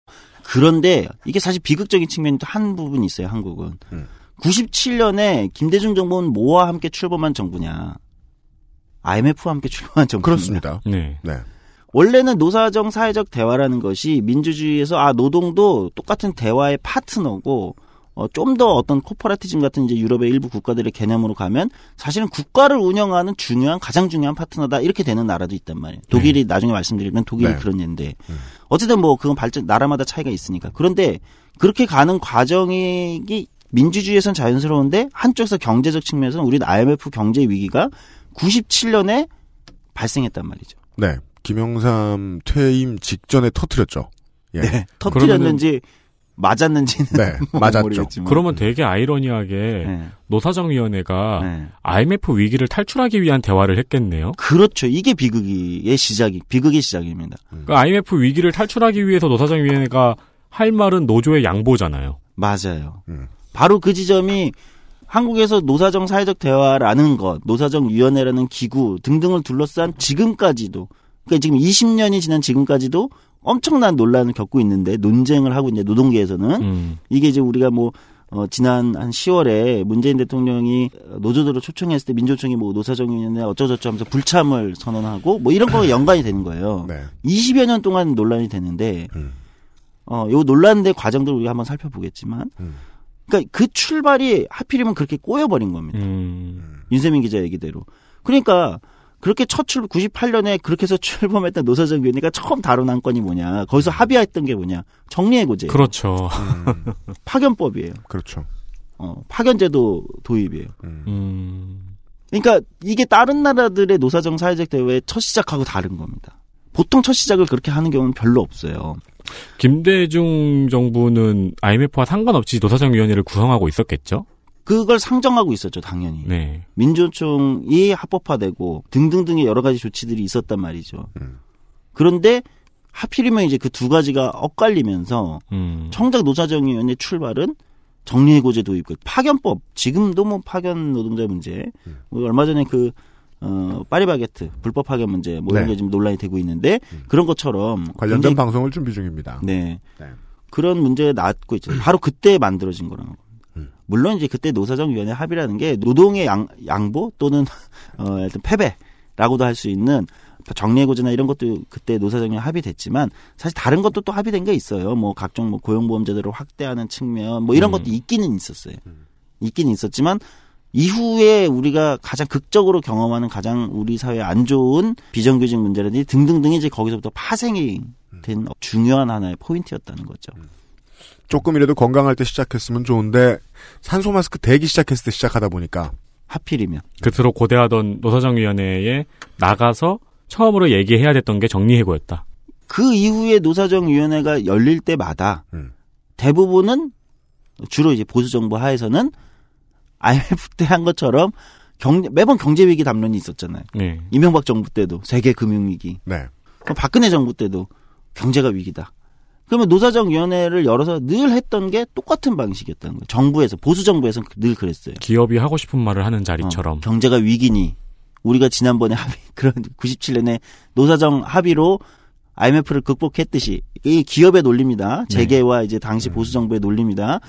그런데 이게 사실 비극적인 측면이 또한 부분이 있어요. 한국은 97년에 김대중 정부는 뭐와 함께 출범한 정부냐? IMF와 함께 출범한 정부. 그렇습니다. 네. 네. 원래는 노사정 사회적 대화라는 것이 민주주의에서 아 노동도 똑같은 대화의 파트너고 어, 좀 더 어떤 코퍼레티즘 같은 이제 유럽의 일부 국가들의 개념으로 가면 사실은 국가를 운영하는 중요한 가장 중요한 파트너다 이렇게 되는 나라도 있단 말이에요. 독일이 나중에 말씀드리면 독일이 네. 그런 예인데 어쨌든 뭐 그건 발전 나라마다 차이가 있으니까 그런데 그렇게 가는 과정이 민주주의에선 자연스러운데 한쪽에서 경제적 측면에서는 우리는 IMF 경제 위기가 97년에 발생했단 말이죠. 네. 김영삼 퇴임 직전에 터트렸죠. 예. 네. 터뜨렸는지 맞았는지는 네, 맞았죠. 모르겠지만. 그러면 되게 아이러니하게 네. 노사정위원회가 IMF 위기를 탈출하기 위한 대화를 했겠네요. 그렇죠. 이게 비극의 시작이 비극의 시작입니다. 그 IMF 위기를 탈출하기 위해서 노사정위원회가 할 말은 노조의 양보잖아요. 맞아요. 바로 그 지점이 한국에서 노사정 사회적 대화라는 것, 노사정 위원회라는 기구 등등을 둘러싼 지금까지도 그러니까 지금 20년이 지난 지금까지도 엄청난 논란을 겪고 있는데 논쟁을 하고 있는데 노동계에서는 음. 이게 이제 우리가 뭐 어, 지난 한 10월에 문재인 대통령이 노조들을 초청했을 때 민주총이 뭐 노사정위원회 어쩌저쩌 하면서 불참을 선언하고 뭐 이런 거가 연관이 되는 거예요. 20여 년 동안 논란이 되는데 어, 요 논란의 과정들을 우리가 한번 살펴보겠지만 그러니까 그 출발이 하필이면 그렇게 꼬여버린 겁니다. 음. 윤세민 기자 얘기대로. 그러니까 그렇게 첫 출범 98년에 그렇게 해서 출범했던 노사정 위원회가 처음 다룬 안건이 뭐냐. 거기서 합의했던 게 뭐냐. 정리해고제. 그렇죠. 파견법이에요. 그렇죠. 어, 파견제도 도입이에요. 음. 그러니까 이게 다른 나라들의 노사정 사회적 대회의 첫 시작하고 다른 겁니다. 보통 첫 시작을 그렇게 하는 경우는 별로 없어요. 김대중 정부는 IMF와 상관없이 노사정 위원회를 구성하고 있었겠죠? 그걸 상정하고 있었죠, 당연히. 네. 민주총이 합법화되고 등등등의 여러 가지 조치들이 있었단 말이죠. 그런데 하필이면 이제 그 두 가지가 엇갈리면서 음. 청작 노사정위원회 출발은 정리해고제 도입, 그 파견법 지금도 뭐 파견 노동자 문제, 뭐 얼마 전에 그 어, 파리바게트 불법 파견 문제 뭐 이런 네. 게 지금 논란이 되고 있는데 그런 것처럼 관련된 굉장히- 방송을 준비 중입니다. 네. 그런 문제가 낳고 있죠. 바로 그때 만들어진 거라는 겁니다. 물론 이제 그때 노사정위원회 합의라는 게 노동의 양, 양보 또는 어, 하여튼 패배라고도 할 수 있는 정리해고제나 이런 것도 그때 노사정이 합의됐지만 사실 다른 것도 또 합의된 게 있어요. 뭐 각종 뭐 고용보험 제도를 확대하는 측면 뭐 이런 음. 것도 있기는 있었어요. 있기는 있었지만 이후에 우리가 가장 극적으로 경험하는 가장 우리 사회에 안 좋은 비정규직 문제라든지 등등등이 이제 거기서부터 파생이 된 중요한 하나의 포인트였다는 거죠. 조금이라도 건강할 때 시작했으면 좋은데 산소 마스크 대기 시작했을 때 시작하다 보니까 하필이면 그토록 고대하던 노사정위원회에 나가서 처음으로 얘기해야 됐던 게 정리해고였다. 그 이후에 노사정위원회가 열릴 때마다 음. 대부분은 주로 이제 보수 정부 하에서는 IMF 때 한 것처럼 경 매번 경제 위기 담론이 있었잖아요. 네. 이명박 정부 때도 세계 금융 위기. 네. 박근혜 정부 때도 경제가 위기다. 그러면 노사정위원회를 열어서 늘 했던 게 똑같은 방식이었다는 거예요. 정부에서 보수 정부에서 늘 그랬어요. 기업이 하고 싶은 말을 하는 자리처럼. 어, 경제가 위기니 우리가 지난번에 합의 그런 97년에 노사정 합의로 IMF를 극복했듯이 이 기업의 논리입니다. 네. 재계와 이제 당시 보수 정부의 논리입니다.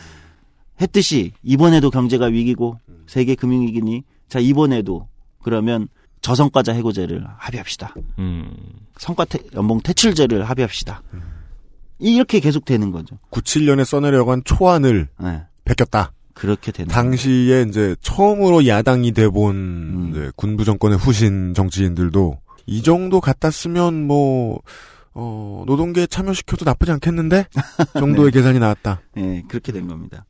했듯이 이번에도 경제가 위기고 세계 금융 위기니 자 이번에도 그러면 저성과자 해고제를 합의합시다. 음. 성과 태- 연봉 퇴출제를 합의합시다. 이렇게 계속 되는 거죠. 97년에 써내려고 한 초안을 네. 베꼈다. 그렇게 되는 당시에 이제 처음으로 야당이 돼본 음. 군부 정권의 후신 정치인들도 이 정도 같았으면 뭐 어, 노동계에 참여시켜도 나쁘지 않겠는데 정도의 계산이 나왔다. 예, 그렇게 된 겁니다.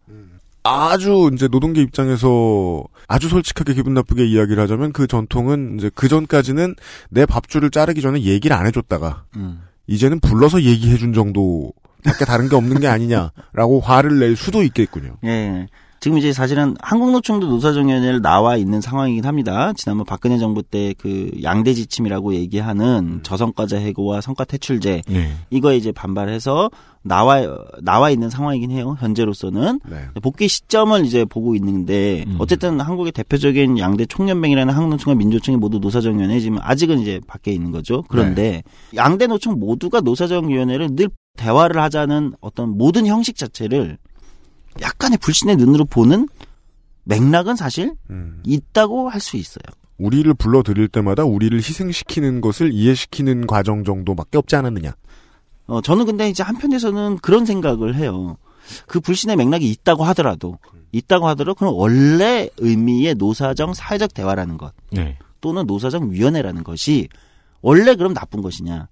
아주 이제 노동계 입장에서 아주 솔직하게 기분 나쁘게 이야기를 하자면 그 전통은 이제 그 전까지는 내 밥줄을 자르기 전에 얘기를 안 해줬다가 음. 이제는 불러서 얘기해 준 정도밖에 다른 게 없는 게 아니냐라고 화를 낼 수도 있겠군요. 예. 지금 이제 사실은 한국노총도 노사정위원회를 나와 있는 상황이긴 합니다. 지난번 박근혜 정부 때 그 양대 지침이라고 얘기하는 저성과자 해고와 성과 퇴출제 네. 이거에 이제 반발해서 나와 나와 있는 상황이긴 해요. 현재로서는 네. 복귀 시점을 이제 보고 있는데 음. 어쨌든 한국의 대표적인 양대 총연맹이라는 한국노총과 민주노총이 모두 노사정위원회 지금 아직은 이제 밖에 있는 거죠. 그런데 양대 노총 모두가 노사정위원회를 늘 대화를 하자는 어떤 모든 형식 자체를 약간의 불신의 눈으로 보는 맥락은 사실 음. 있다고 할 수 있어요. 우리를 불러들일 때마다 우리를 희생시키는 것을 이해시키는 과정 정도밖에 없지 않았느냐. 어, 저는 근데 이제 한편에서는 그런 생각을 해요. 그 불신의 맥락이 있다고 하더라도, 있다고 하더라도, 그럼 원래 의미의 노사정 사회적 대화라는 것, 네. 또는 노사정 위원회라는 것이, 원래 그럼 나쁜 것이냐.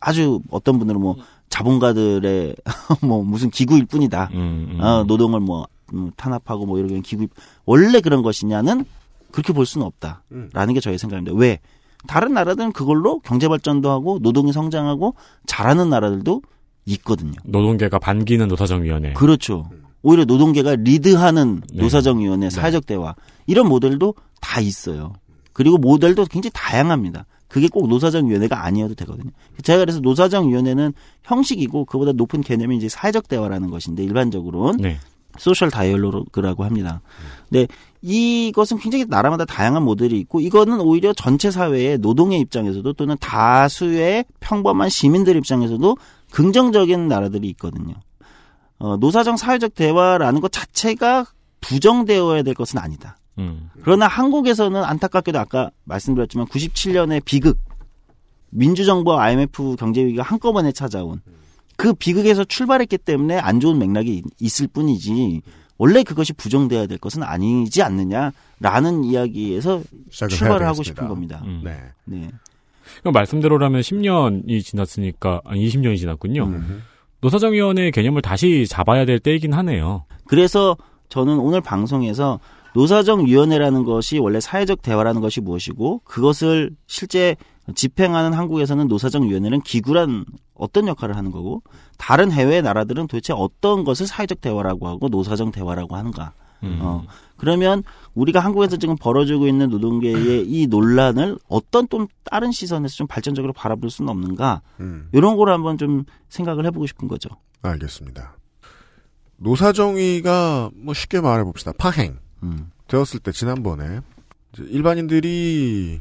아주 어떤 분들은 뭐, 자본가들의 뭐, 무슨 기구일 뿐이다. 음, 음. 어, 노동을 뭐, 음, 탄압하고 뭐, 이런 기구, 원래 그런 것이냐는 그렇게 볼 수는 없다. 라는 게 저의 생각입니다. 왜? 다른 나라들은 그걸로 경제 발전도 하고 노동이 성장하고 잘하는 나라들도 있거든요. 노동계가 반기는 노사정위원회. 그렇죠. 오히려 노동계가 리드하는 네. 노사정위원회, 사회적 대화 이런 모델도 다 있어요. 그리고 모델도 굉장히 다양합니다. 그게 꼭 노사정위원회가 아니어도 되거든요. 제가 그래서 노사정위원회는 형식이고 그보다 높은 개념이 이제 사회적 대화라는 것인데 일반적으로는 네. social dialogue라고 합니다. 근데 이것은 굉장히 나라마다 다양한 모델이 있고 이거는 오히려 전체 사회의 노동의 입장에서도 또는 다수의 평범한 시민들 입장에서도 긍정적인 나라들이 있거든요. 어, 노사정 사회적 대화라는 것 자체가 부정되어야 될 것은 아니다. 음. 그러나 한국에서는 안타깝게도 아까 말씀드렸지만 97년에 비극 민주정부와 IMF 경제위기가 한꺼번에 찾아온 그 비극에서 출발했기 때문에 안 좋은 맥락이 있을 뿐이지 원래 그것이 부정돼야 될 것은 아니지 않느냐라는 이야기에서 출발을 하고. 싶은 겁니다. 음. 네. 네. 그럼 말씀대로라면 10년이 지났으니까 아니 20년이 지났군요. 음. 노사정위원회 개념을 다시 잡아야 될 때이긴 하네요. 그래서 저는 오늘 방송에서 노사정위원회라는 것이 원래 사회적 대화라는 것이 무엇이고 그것을 실제 집행하는 한국에서는 노사정위원회는 기구란 어떤 역할을 하는 거고 다른 해외 나라들은 도대체 어떤 것을 사회적 대화라고 하고 노사정 대화라고 하는가. 음. 어, 그러면 우리가 한국에서 지금 벌어지고 있는 노동계의 이 논란을 어떤 또 다른 시선에서 좀 발전적으로 바라볼 수는 없는가. 음. 이런 걸 한번 좀 생각을 해보고 싶은 거죠. 알겠습니다. 노사정위가 뭐 쉽게 말해 봅시다. 파행 음. 되었을 때 지난번에 일반인들이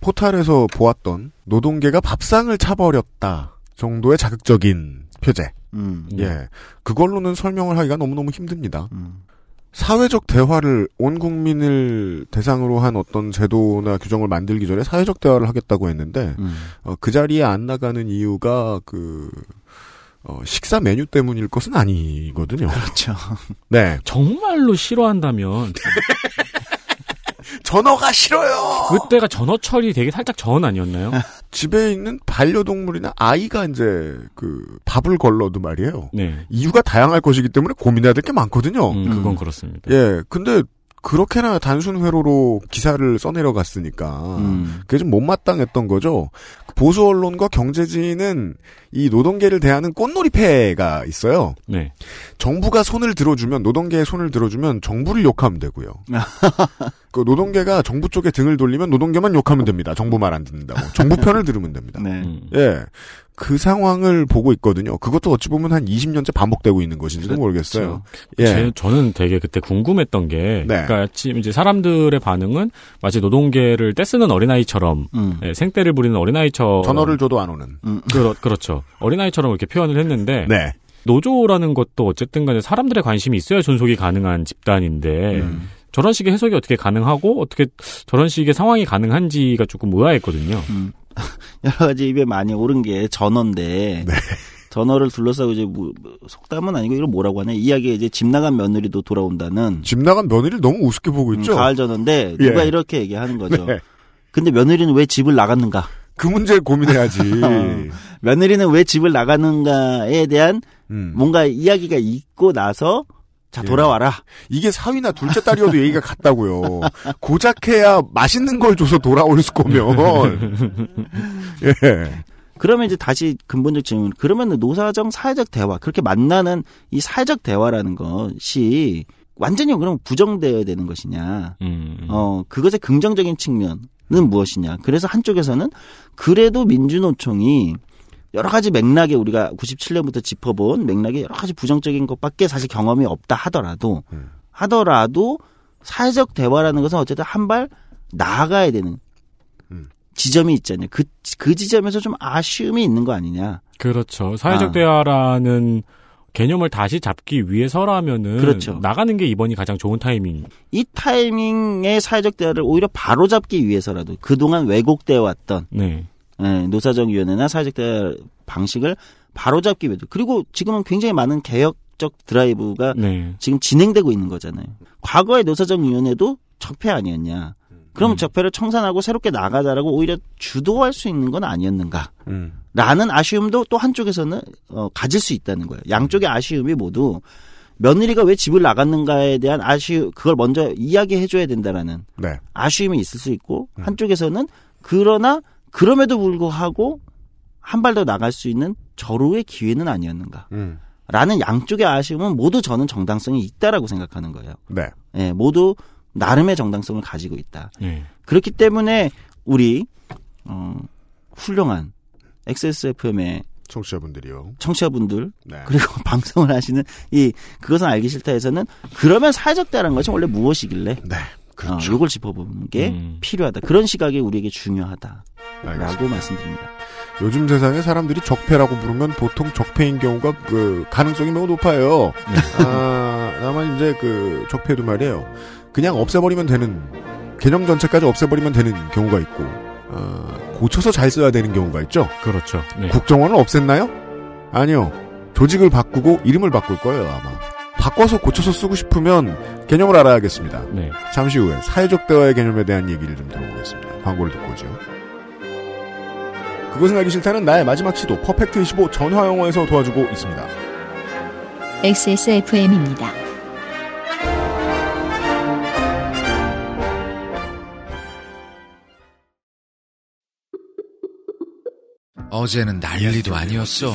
포탈에서 보았던 노동계가 밥상을 차버렸다 정도의 자극적인 표제. 음. 예, 그걸로는 설명을 하기가 너무너무 힘듭니다. 음. 사회적 대화를 온 국민을 대상으로 한 어떤 제도나 규정을 만들기 전에 사회적 대화를 하겠다고 했는데 음. 어, 그 자리에 안 나가는 이유가 그 어, 식사 메뉴 때문일 것은 아니거든요. 그렇죠. 네. 정말로 싫어한다면 전어가 싫어요. 그때가 전어철이 되게 살짝 전 아니었나요? 집에 있는 반려동물이나 아이가 이제 그 밥을 걸러도 말이에요. 네. 이유가 다양할 것이기 때문에 고민해야 될 게 많거든요. 음, 그건 그렇습니다. 예, 근데 그렇게나 단순 회로로 기사를 써내려갔으니까 음. 그게 좀 못마땅했던 거죠. 보수 언론과 경제지는 이 노동계를 대하는 꽃놀이패가 있어요. 네. 정부가 손을 들어주면 노동계의 손을 들어주면 정부를 욕하면 되고요. 그 노동계가 정부 쪽에 등을 돌리면 노동계만 욕하면 됩니다. 정부 말 안 듣는다고. 정부 편을 들으면 됩니다. 네. 음. 예. 그 상황을 보고 있거든요. 그것도 어찌 보면 한 20년째 반복되고 있는 것인지도 그렇죠. 모르겠어요. 예. 제, 저는 되게 그때 궁금했던 게, 네. 그러니까 지금 이제 사람들의 반응은 마치 노동계를 떼쓰는 어린아이처럼, 음. 예, 생떼를 부리는 어린아이처럼, 전화를 줘도 안 오는. 음. 그렇, 그렇죠. 어린아이처럼 이렇게 표현을 했는데, 네. 노조라는 것도 어쨌든 간에 사람들의 관심이 있어야 존속이 가능한 집단인데, 음. 저런 식의 해석이 어떻게 가능하고, 어떻게 저런 식의 상황이 가능한지가 조금 의아했거든요. 음. 여러 가지 입에 많이 오른 게 전어인데 네. 전어를 둘러싸고 이제 뭐, 뭐 속담은 아니고 이걸 뭐라고 하냐 이야기에 이제 집 나간 며느리도 돌아온다는 집 나간 며느리를 너무 우습게 보고 음, 있죠. 가을 전어인데 누가 예. 이렇게 얘기하는 거죠. 네. 근데 며느리는 왜 집을 나갔는가? 그 문제를 고민해야지. 며느리는 왜 집을 나가는가에 대한 음. 뭔가 이야기가 있고 나서 자 예. 돌아와라. 이게 사위나 둘째 딸이어도 얘기가 같다고요. 고작해야 맛있는 걸 줘서 돌아올 거면. 예. 그러면 이제 다시 근본적 질문. 그러면 노사정 사회적 대화 그렇게 만나는 이 사회적 대화라는 것이 완전히 그럼 부정되어야 되는 것이냐? 음. 어 그것의 긍정적인 측면은 무엇이냐? 그래서 한쪽에서는 그래도 민주노총이 여러 가지 맥락에 우리가 97년부터 짚어본 맥락에 여러 가지 부정적인 것밖에 사실 경험이 없다 하더라도 음. 하더라도 사회적 대화라는 것은 어쨌든 한 발 나아가야 되는 음. 지점이 있잖아요. 그, 그 지점에서 좀 아쉬움이 있는 거 아니냐. 그렇죠. 사회적 아. 대화라는 개념을 다시 잡기 위해서라면은 그렇죠. 나가는 게 이번이 가장 좋은 타이밍. 이 타이밍의 사회적 대화를 오히려 바로 잡기 위해서라도 그동안 왜곡되어 왔던 네. 예, 노사정위원회나 사회적 대화 방식을 바로잡기 위해서 그리고 지금은 굉장히 많은 개혁적 드라이브가 네. 지금 진행되고 있는 거잖아요. 과거의 노사정위원회도 적폐 아니었냐. 그럼 음. 적폐를 청산하고 새롭게 나가자라고 오히려 주도할 수 있는 건 아니었는가. 음. 라는 아쉬움도 또 한쪽에서는 어, 가질 수 있다는 거예요. 양쪽의 아쉬움이 모두 며느리가 왜 집을 나갔는가에 대한 아쉬움 그걸 먼저 이야기해 줘야 된다라는 네. 아쉬움이 있을 수 있고 한쪽에서는 그러나 그럼에도 불구하고 한 발 더 나갈 수 있는 절호의 기회는 아니었는가. 음. 라는 양쪽의 아쉬움은 모두 저는 정당성이 있다라고 생각하는 거예요. 네. 예, 모두 나름의 정당성을 가지고 있다. 네. 그렇기 때문에 우리 어, 훌륭한 XSFM의 청취자분들이요. 청취자분들 네. 그리고 방송을 하시는 이 그것은 알기 싫다에서는 그러면 사회적 대화라는 것이 원래 무엇이길래 네. 그렇죠. 어, 이걸 짚어보는 게 음. 필요하다. 그런 시각이 우리에게 중요하다라고 알겠습니다. 말씀드립니다. 요즘 세상에 사람들이 적폐라고 부르면 보통 적폐인 경우가 그 가능성이 매우 높아요. 아, 다만 이제 그 적폐도 말이에요. 그냥 없애버리면 되는 개념 전체까지 없애버리면 되는 경우가 있고 아, 고쳐서 잘 써야 되는 경우가 있죠. 그렇죠. 네. 국정원을 없앴나요? 아니요. 조직을 바꾸고 이름을 바꿀 거예요 아마. 바꿔서 고쳐서 쓰고 싶으면 개념을 알아야겠습니다. 네. 잠시 후에 사회적 대화의 개념에 대한 얘기를 좀 들어보겠습니다. 광고를 듣고 오죠. 그것은 알기 싫다는 나의 마지막 시도 퍼펙트 25 전화 영어에서 도와주고 있습니다. XSFM입니다. 어제는 난리도 아니었어.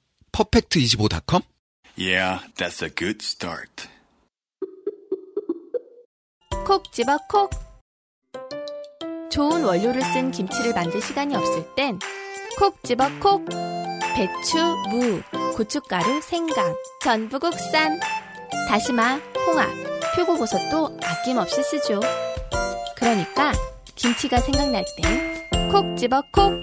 퍼펙트25.com? Yeah, that's a good start. 콕 집어 콕. 좋은 원료를 쓴 김치를 만들 시간이 없을 땐 콕 집어 콕. 배추, 무, 고춧가루, 생강, 전부 국산. 다시마, 홍합, 표고버섯도 아낌없이 쓰죠. 그러니까 김치가 생각날 땐 콕 집어 콕.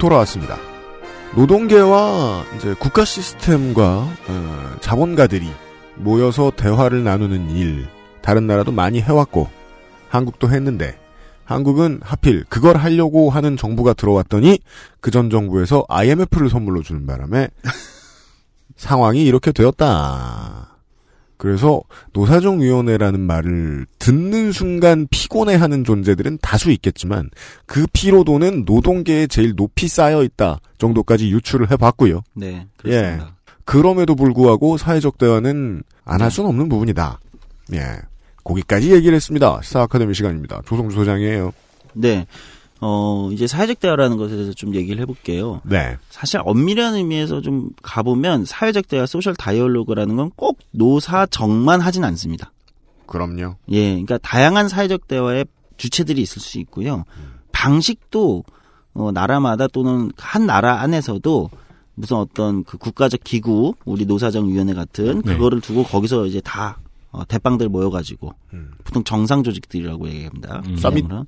돌아왔습니다. 노동계와 이제 국가 시스템과 어, 자본가들이 모여서 대화를 나누는 일 다른 나라도 많이 해왔고 한국도 했는데 한국은 하필 그걸 하려고 하는 정부가 들어왔더니 그 전 정부에서 IMF를 선물로 주는 바람에 상황이 이렇게 되었다. 그래서 노사정위원회라는 말을 듣는 순간 피곤해하는 존재들은 다수 있겠지만 그 피로도는 노동계에 제일 높이 쌓여 있다 정도까지 유추를 해봤고요. 네, 그렇습니다. 예. 그럼에도 불구하고 사회적 대화는 안 할 수는 없는 부분이다. 예. 거기까지 얘기를 했습니다. 시사 아카데미 시간입니다. 조성주 소장이에요. 네. 어, 이제 사회적 대화라는 것에 대해서 좀 얘기를 해볼게요. 네. 사실 엄밀한 의미에서 좀 가보면 사회적 대화, social dialogue라는 건 꼭 노사정만 하진 않습니다. 그럼요. 예, 그러니까 다양한 사회적 대화의 주체들이 있을 수 있고요. 방식도 어, 나라마다 또는 한 나라 안에서도 무슨 어떤 그 국가적 기구, 우리 노사정위원회 같은 네. 그거를 두고 거기서 이제 다 어, 대빵들 모여가지고 음. 보통 정상 조직들이라고 얘기합니다. 음. 서밋? 그냥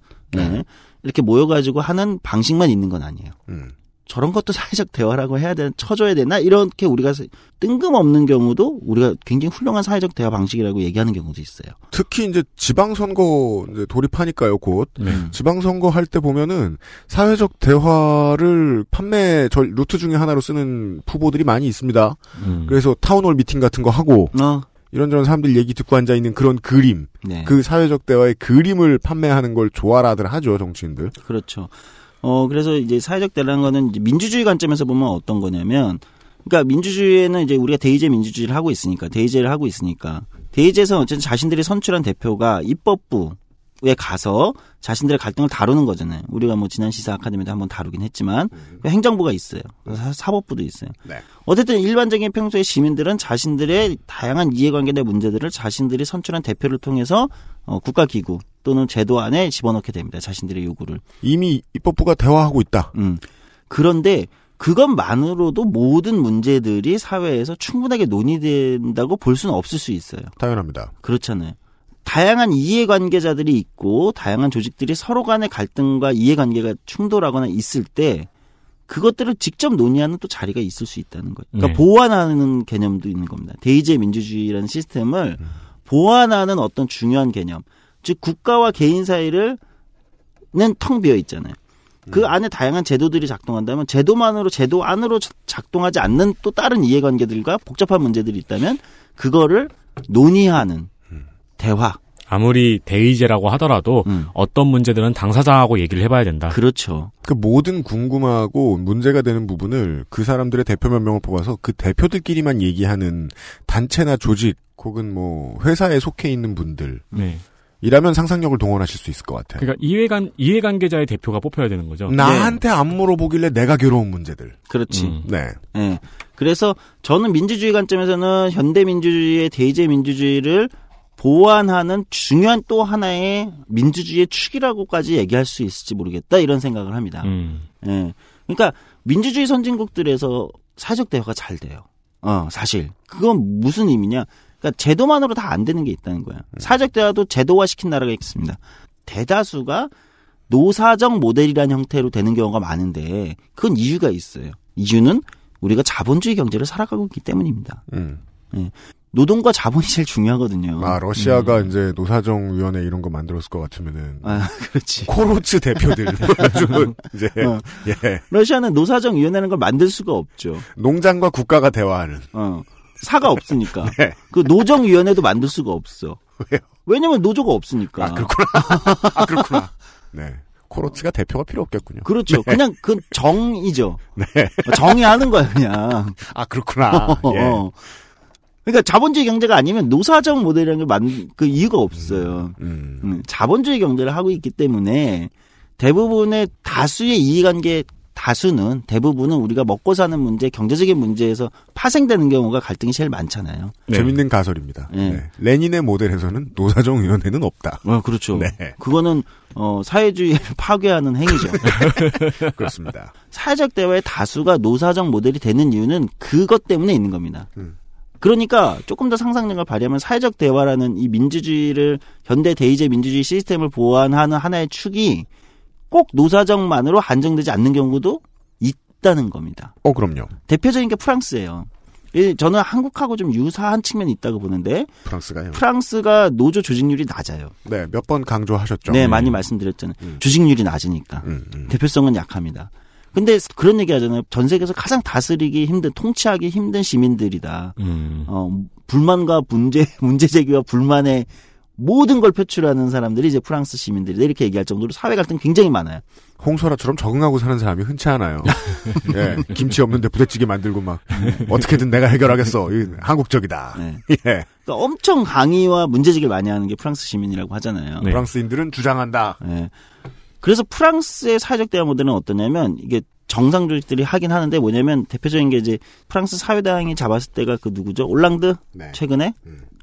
네. 이렇게 모여가지고 하는 방식만 있는 건 아니에요. 음. 저런 것도 사회적 대화라고 해야 되나, 쳐줘야 되나? 이렇게 우리가 뜬금없는 경우도 우리가 굉장히 훌륭한 사회적 대화 방식이라고 얘기하는 경우도 있어요. 특히 이제 지방선거 이제 돌입하니까요, 곧. 네. 지방선거 할 때 보면은 사회적 대화를 판매 절 루트 중에 하나로 쓰는 후보들이 많이 있습니다. 음. 그래서 town hall meeting 같은 거 하고 어, 이런저런 사람들 얘기 듣고 앉아 있는 그런 그림, 네. 그 사회적 대화의 그림을 판매하는 걸 좋아라들 하죠, 정치인들. 그렇죠. 어, 그래서 이제 사회적 대화라는 거는 이제 민주주의 관점에서 보면 어떤 거냐면, 그러니까 민주주의에는 이제 우리가 대의제 민주주의를 하고 있으니까, 대의제를 하고 있으니까, 대의제에서는 어쨌든 자신들이 선출한 대표가 입법부 에 가서 자신들의 갈등을 다루는 거잖아요. 우리가 뭐 지난 시사 아카데미도 한번 다루긴 했지만, 행정부가 있어요. 사- 사법부도 있어요. 네. 어쨌든 일반적인 평소에 시민들은 자신들의 다양한 이해관계의 문제들을 자신들이 선출한 대표를 통해서 어, 국가기구 또는 제도 안에 집어넣게 됩니다. 자신들의 요구를. 이미 입법부가 대화하고 있다. 음. 그런데 그것만으로도 모든 문제들이 사회에서 충분하게 논의된다고 볼 수는 없을 수 있어요. 당연합니다. 그렇잖아요. 다양한 이해관계자들이 있고 다양한 조직들이 서로 간의 갈등과 이해관계가 충돌하거나 있을 때 그것들을 직접 논의하는 또 자리가 있을 수 있다는 거예요. 그러니까 네. 보완하는 개념도 있는 겁니다. 대의제 민주주의라는 시스템을 보완하는 어떤 중요한 개념, 즉 국가와 개인 사이를 는 텅 비어 있잖아요. 그 안에 다양한 제도들이 작동한다면 제도만으로 제도 안으로 자- 작동하지 않는 또 다른 이해관계들과 복잡한 문제들이 있다면 그거를 논의하는 대화. 아무리 대의제라고 하더라도 음. 어떤 문제들은 당사자하고 얘기를 해봐야 된다. 그렇죠. 그 모든 궁금하고 문제가 되는 부분을 그 사람들의 대표 몇 명을 뽑아서 그 대표들끼리만 얘기하는 단체나 조직 혹은 뭐 회사에 속해 있는 분들 네. 이라면 상상력을 동원하실 수 있을 것 같아요. 그러니까 이해관 이해관계자의 대표가 뽑혀야 되는 거죠. 나한테 안 물어보길래 내가 괴로운 문제들. 그렇지. 음. 네. 예. 그래서 저는 민주주의 관점에서는 현대 민주주의의 대의제 민주주의를 보완하는 중요한 또 하나의 민주주의의 축이라고까지 얘기할 수 있을지 모르겠다 이런 생각을 합니다. 음. 예. 그러니까 민주주의 선진국들에서 사회적 대화가 잘 돼요. 어, 사실. 그건 무슨 의미냐? 그러니까 제도만으로 다 안 되는 게 있다는 거예요. 사회적 대화도 제도화 시킨 나라가 있습니다. 대다수가 노사정 모델이라는 형태로 되는 경우가 많은데 그건 이유가 있어요. 이유는 우리가 자본주의 경제를 살아가고 있기 때문입니다. 음. 예. 노동과 자본이 제일 중요하거든요. 아 러시아가 이제 노사정 위원회 이런 거 만들었을 것 같으면은 아, 그렇지. 코로츠 대표들 모여가지고 이제 어. 예 러시아는 노사정 위원회라는 걸 만들 수가 없죠. 농장과 국가가 대화하는 어. 사가 없으니까. 네. 그 노정위원회도 만들 수가 없어. 왜요? 왜냐면 노조가 없으니까. 아 그렇구나 아 그렇구나 네 코로츠가 대표가 필요 없겠군요. 그렇죠. 그냥 그 정이죠. 네. 정의하는 거야 그냥. 아 그렇구나. 예. 어. 그러니까 자본주의 경제가 아니면 노사정 모델이라는 게 만, 그 이유가 없어요. 음, 자본주의 경제를 하고 있기 때문에 대부분의 다수의 이해관계 다수는 대부분은 우리가 먹고 사는 문제, 경제적인 문제에서 파생되는 경우가 갈등이 제일 많잖아요. 재밌는 가설입니다. 네. 레닌의 모델에서는 노사정 위원회는 없다. 어, 그렇죠. 네. 그거는 어, 사회주의를 파괴하는 행위죠. 그렇습니다. 사회적 대화의 다수가 노사정 모델이 되는 이유는 그것 때문에 있는 겁니다. 음. 그러니까 조금 더 상상력을 발휘하면 사회적 대화라는 이 민주주의를 현대 대의제 민주주의 시스템을 보완하는 하나의 축이 꼭 노사정만으로 한정되지 않는 경우도 있다는 겁니다. 어, 그럼요. 대표적인 게 프랑스예요. 이- 저는 한국하고 좀 유사한 측면이 있다고 보는데 프랑스가요. 프랑스가 노조 조직률이 낮아요. 네, 몇 번 강조하셨죠. 네, 많이 말씀드렸잖아요. 조직률이 낮으니까 음, 대표성은 약합니다. 근데 그런 얘기 하잖아요. 전 세계에서 가장 다스리기 힘든, 통치하기 힘든 시민들이다. 음. 어, 불만과 문제, 문제 제기와 불만의 모든 걸 표출하는 사람들이 이제 프랑스 시민들이다. 이렇게 얘기할 정도로 사회 갈등 굉장히 많아요. 홍소라처럼 적응하고 사는 사람이 흔치 않아요. 예, 김치 없는데 부대찌개 만들고 막 어떻게든 내가 해결하겠어. 이 한국적이다. 예. 그러니까 엄청 강의와 문제 제기를 많이 하는 게 프랑스 시민이라고 하잖아요. 네. 프랑스인들은 주장한다. 네. 그래서 프랑스의 사회적 대화 모델은 어떠냐면 이게 정상 조직들이 하긴 하는데 뭐냐면 대표적인 게 이제 프랑스 사회당이 잡았을 때가 그 누구죠? 올랑드 네. 최근에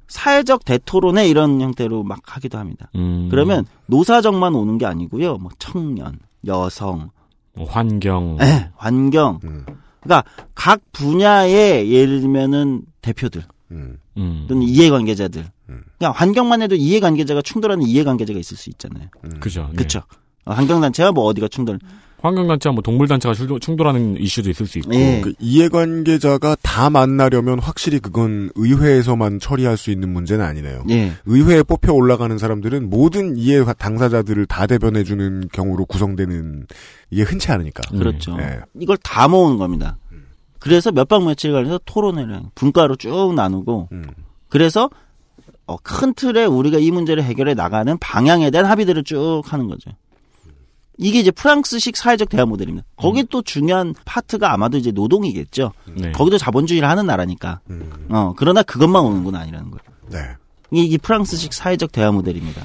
사회적 대토론회 이런 형태로 막 하기도 합니다. 음. 그러면 노사정만 오는 게 아니고요. 뭐 청년, 여성, 뭐 환경. 네, 환경. 그러니까 각 분야의 예를 들면은 대표들 음. 또는 이해관계자들. 그냥 환경만 해도 이해관계자가 충돌하는 이해관계자가 있을 수 있잖아요. 그죠. 네. 그렇죠. 환경단체와 뭐 어디가 충돌. 환경단체와 뭐 동물단체가 충돌- 충돌하는 이슈도 있을 수 있고. 예. 그 이해관계자가 다 만나려면 확실히 그건 의회에서만 처리할 수 있는 문제는 아니네요. 예. 의회에 뽑혀 올라가는 사람들은 모든 이해 당사자들을 다 대변해주는 경우로 구성되는 이게 흔치 않으니까. 그렇죠. 예. 이걸 다 모은 겁니다. 그래서 몇 박 며칠 관해서 토론회를 분과로 쭉 나누고 그래서 어, 큰 틀에 우리가 이 문제를 해결해 나가는 방향에 대한 합의들을 쭉 하는 거죠. 이게 이제 프랑스식 사회적 대화 모델입니다. 거기 또 중요한 파트가 아마도 이제 노동이겠죠. 네. 거기도 자본주의를 하는 나라니까. 어, 그러나 그것만 오는 건 아니라는 거예요. 네. 이게, 프랑스식 사회적 대화 모델입니다.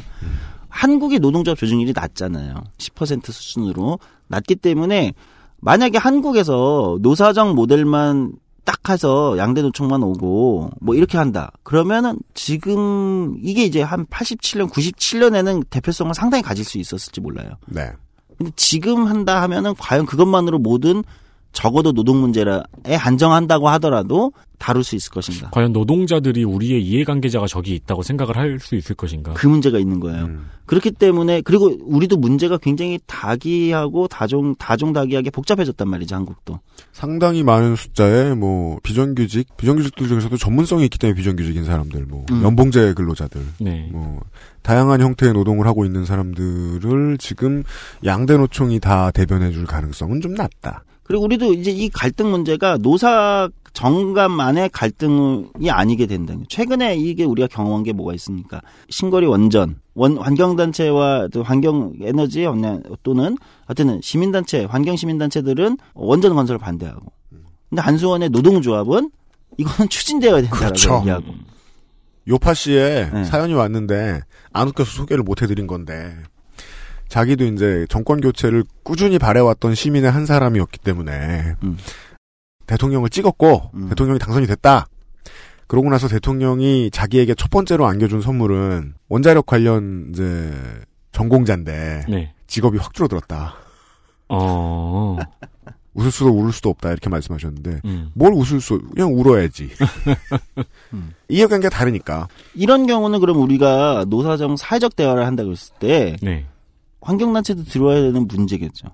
한국이 노동조합 조직률이 낮잖아요. 10% 수준으로 낮기 때문에 만약에 한국에서 노사정 모델만 딱 해서 양대 노총만 오고 뭐 이렇게 한다. 그러면은 지금 이게 이제 한 87년, 97년에는 대표성을 상당히 가질 수 있었을지 몰라요. 네. 근데 지금 한다 하면은 과연 그것만으로 모든 적어도 노동 문제에 한정한다고 하더라도 다룰 수 있을 것인가? 과연 노동자들이 우리의 이해관계자가 저기 있다고 생각을 할 수 있을 것인가? 그 문제가 있는 거예요. 그렇기 때문에 그리고 우리도 문제가 굉장히 다기하고 다종 다종다기하게 복잡해졌단 말이죠 한국도. 상당히 많은 숫자의 뭐 비정규직, 비정규직들 중에서도 전문성이 있기 때문에 비정규직인 사람들, 뭐 음. 연봉제 근로자들, 네. 뭐 다양한 형태의 노동을 하고 있는 사람들을 지금 양대 노총이 다 대변해줄 가능성은 좀 낮다. 그리고 우리도 이제 이 갈등 문제가 노사 정간만의 갈등이 아니게 된다는 거예요. 최근에 이게 우리가 경험한 게 뭐가 있습니까? 신거리 원전, 원, 환경단체와 또 환경 에너지 없냐, 또는 하여튼 시민단체, 환경시민단체들은 원전 건설을 반대하고. 근데 한수원의 노동조합은 이거는 추진되어야 된다라고 그렇죠. 얘기하고. 요파 씨의 네. 사연이 왔는데 안 웃겨서 소개를 못 해드린 건데 자기도 이제 정권 교체를 꾸준히 바래왔던 시민의 한 사람이었기 때문에 음. 대통령을 찍었고 대통령이 당선이 됐다. 그러고 나서 대통령이 자기에게 첫 번째로 안겨준 선물은 원자력 관련 이제 전공자인데 네. 직업이 확 줄어들었다. 어. 웃을 수도 울을 수도 없다 이렇게 말씀하셨는데 음. 뭘 웃을 수 그냥 울어야지. 이해관계가 다르니까. 이런 경우는 그럼 우리가 노사정 사회적 대화를 한다고 했을 때 네. 환경단체도 들어와야 되는 문제겠죠.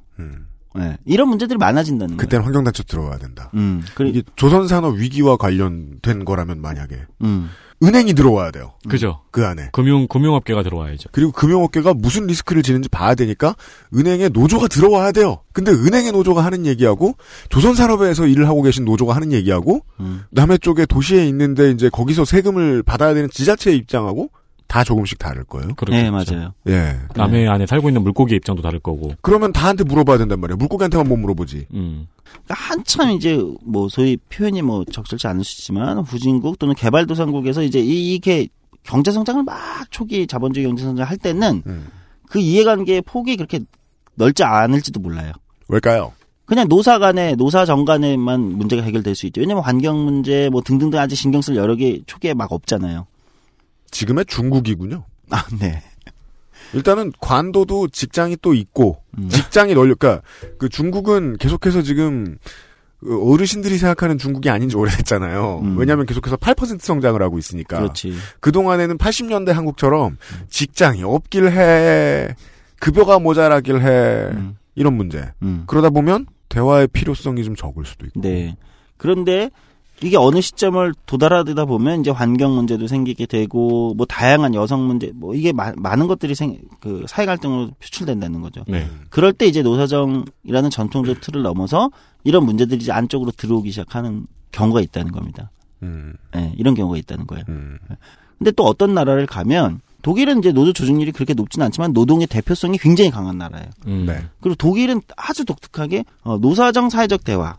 네. 이런 문제들이 많아진다는 거예요. 그때는 환경단체 들어와야 된다. 음, 그래, 이게 조선산업 위기와 관련된 거라면 만약에 음. 은행이 들어와야 돼요. 그죠. 그 안에. 금융 금융업계가 들어와야죠. 그리고 금융업계가 무슨 리스크를 지는지 봐야 되니까 은행의 노조가 들어와야 돼요. 근데 은행의 노조가 하는 얘기하고 조선산업에서 일을 하고 계신 노조가 하는 얘기하고 음. 남해 쪽에 도시에 있는데 이제 거기서 세금을 받아야 되는 지자체의 입장하고 다 조금씩 다를 거예요. 네, 맞아요. 예. 남의 안에 살고 있는 물고기 입장도 다를 거고. 그러면 다한테 물어봐야 된단 말이에요. 물고기한테만 못 물어보지. 음. 한참 이제 뭐 소위 표현이 뭐 적절치 않으시지만 후진국 또는 개발도상국에서 이제 이- 이게 경제 성장을 막 초기 자본주의 경제 성장을 할 때는 음. 그 이해관계의 폭이 그렇게 넓지 않을지도 몰라요. 왜일까요? 그냥 노사 간에 노사 정간에만 문제가 해결될 수 있죠. 왜냐면 환경 문제 뭐 등등등 아직 신경 쓸 여러 개 초기에 막 없잖아요. 지금의 중국이군요. 아, 네. 일단은 관도도 직장이 또 있고 음. 직장이 널려 그러니까 그 중국은 계속해서 지금 그 어르신들이 생각하는 중국이 아닌 지 오래됐잖아요. 왜냐하면 계속해서 8% 성장을 하고 있으니까. 음. 그렇지. 그 동안에는 80년대 한국처럼 직장이 없길 해, 급여가 모자라길 해, 이런 문제. 음. 그러다 보면 대화의 필요성이 좀 적을 수도 있고. 네. 그런데 이게 어느 시점을 도달하다 보면 이제 환경 문제도 생기게 되고 뭐 다양한 여성 문제 뭐 이게 마- 많은 것들이 생 그 사회 갈등으로 표출된다는 거죠. 네. 그럴 때 이제 노사정이라는 전통적 틀을 넘어서 이런 문제들이 이제 안쪽으로 들어오기 시작하는 경우가 있다는 겁니다. 음. 네, 이런 경우가 있다는 거예요. 근데 또 어떤 나라를 가면 독일은 이제 노조 조직률이 그렇게 높지는 않지만 노동의 대표성이 굉장히 강한 나라예요. 음. 네. 그리고 독일은 아주 독특하게 어, 노사정 사회적 대화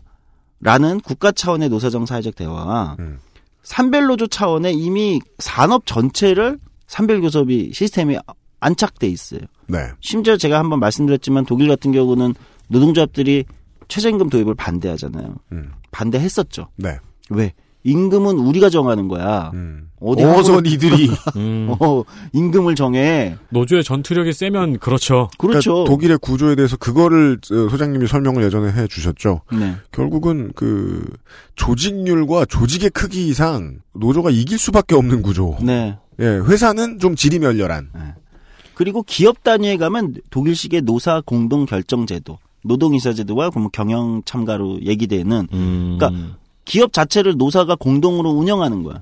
라는 국가 차원의 노사정 사회적 대화와 산별노조 차원의 이미 산업 전체를 산별교섭이 시스템이 안착돼 있어요. 네. 심지어 제가 한번 말씀드렸지만 독일 같은 경우는 노동조합들이 최저임금 도입을 반대하잖아요. 음. 반대했었죠. 네. 왜? 임금은 우리가 정하는 거야. 어디 어서 니들이. 음. 어, 임금을 정해. 노조의 전투력이 세면 그렇죠. 그렇죠. 그러니까 독일의 구조에 대해서 그거를 어, 소장님이 설명을 예전에 해 주셨죠. 네. 결국은 그 조직률과 조직의 크기 이상 노조가 이길 수밖에 없는 구조. 네. 예, 회사는 좀 지리멸렬한. 그리고 기업 단위에 가면 독일식의 노사 공동 결정 제도, 노동이사 제도와 경영 참가로 얘기되는 음. 그러니까 기업 자체를 노사가 공동으로 운영하는 거야.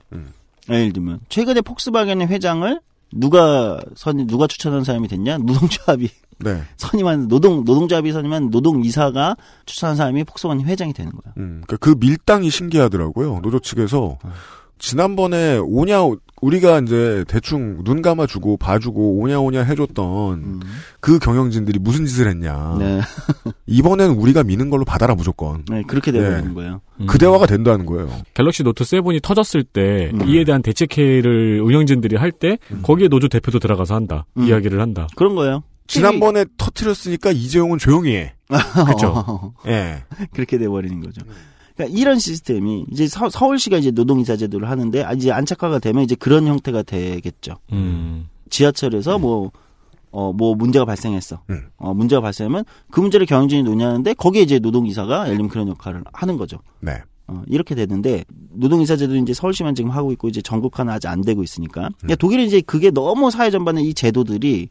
예를 들면 최근에 폭스바겐의 회장을 누가 선 누가 추천한 사람이 됐냐? 노동조합이 네. 선임한 노동 노동조합이 선임한 노동 이사가 추천한 사람이 폭스바겐 회장이 되는 거야. 음, 그러니까 그 밀당이 신기하더라고요. 노조 측에서 지난번에 오냐 우리가 이제 대충 눈 감아주고 봐주고 오냐 오냐 해줬던 그 경영진들이 무슨 짓을 했냐. 네. 이번엔 우리가 미는 걸로 받아라 무조건. 네, 그렇게 되버리는 거예요. 그 대화가 된다는 거예요. 갤럭시 노트 7이 터졌을 때 음. 이에 대한 대책회의를 운영진들이 할 때 거기에 노조 대표도 들어가서 한다. 음. 이야기를 한다. 그런 거예요. 지난번에 터트렸으니까 이재용은 조용히 해. 그죠. 예. 그렇게 돼 버리는 거죠. 그러니까 이런 시스템이 이제 서, 울시가 이제 노동이사 제도를 하는데 아, 이제 안착화가 되면 이제 그런 형태가 되겠죠. 음. 지하철에서 뭐, 어, 뭐 문제가 발생했어. 음. 어, 문제가 발생하면 그 문제를 경영진이 논의하는데 거기에 이제 노동이사가 들면 그런 역할을 하는 거죠. 네. 어, 이렇게 되는데 노동이사 제도 이제 서울시만 지금 하고 있고 이제 전국화는 아직 안 되고 있으니까. 그러니까 독일은 이제 그게 너무 사회 전반에 이 제도들이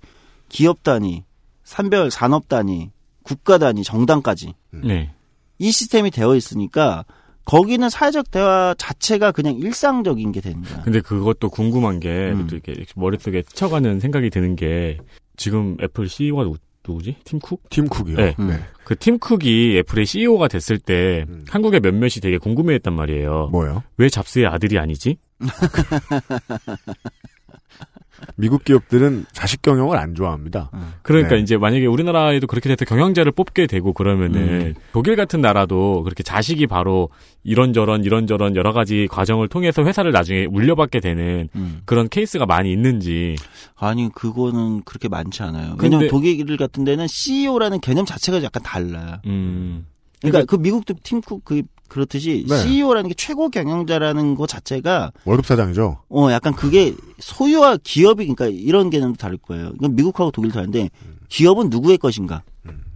기업 단위, 산별 산업 단위, 국가 단위, 정당까지 네. 이 시스템이 되어 있으니까 거기는 사회적 대화 자체가 그냥 일상적인 게 되는 거야. 근데 그것도 궁금한 게 음. 또 이렇게 머릿속에 스쳐가는 생각이 드는 게 지금 애플 CEO가 누, 누구지? 팀 쿡? 팀 쿡이요. 네. 네. 그 팀 쿡이 애플의 CEO가 됐을 때 한국의 몇몇이 되게 궁금해했단 말이에요. 뭐요? 왜 잡스의 아들이 아니지? 미국 기업들은 자식 경영을 안 좋아합니다. 그러니까 네. 이제 만약에 우리나라에도 그렇게 돼서 경영자를 뽑게 되고 그러면은 음. 독일 같은 나라도 그렇게 자식이 바로 이런저런 이런저런 여러 가지 과정을 통해서 회사를 나중에 물려받게 되는 음. 그런 케이스가 많이 있는지 아니 그거는 그렇게 많지 않아요. 왜냐면 독일 같은 데는 CEO라는 개념 자체가 약간 달라요. 음. 그러니까 그 미국도 팀쿡 그 그렇듯이 네. CEO라는 게 최고 경영자라는 것 자체가 월급 사장이죠. 어 약간 그게 소유와 기업이 그러니까 이런 개념도 다를 거예요. 이건 미국하고 독일 다른데 기업은 누구의 것인가?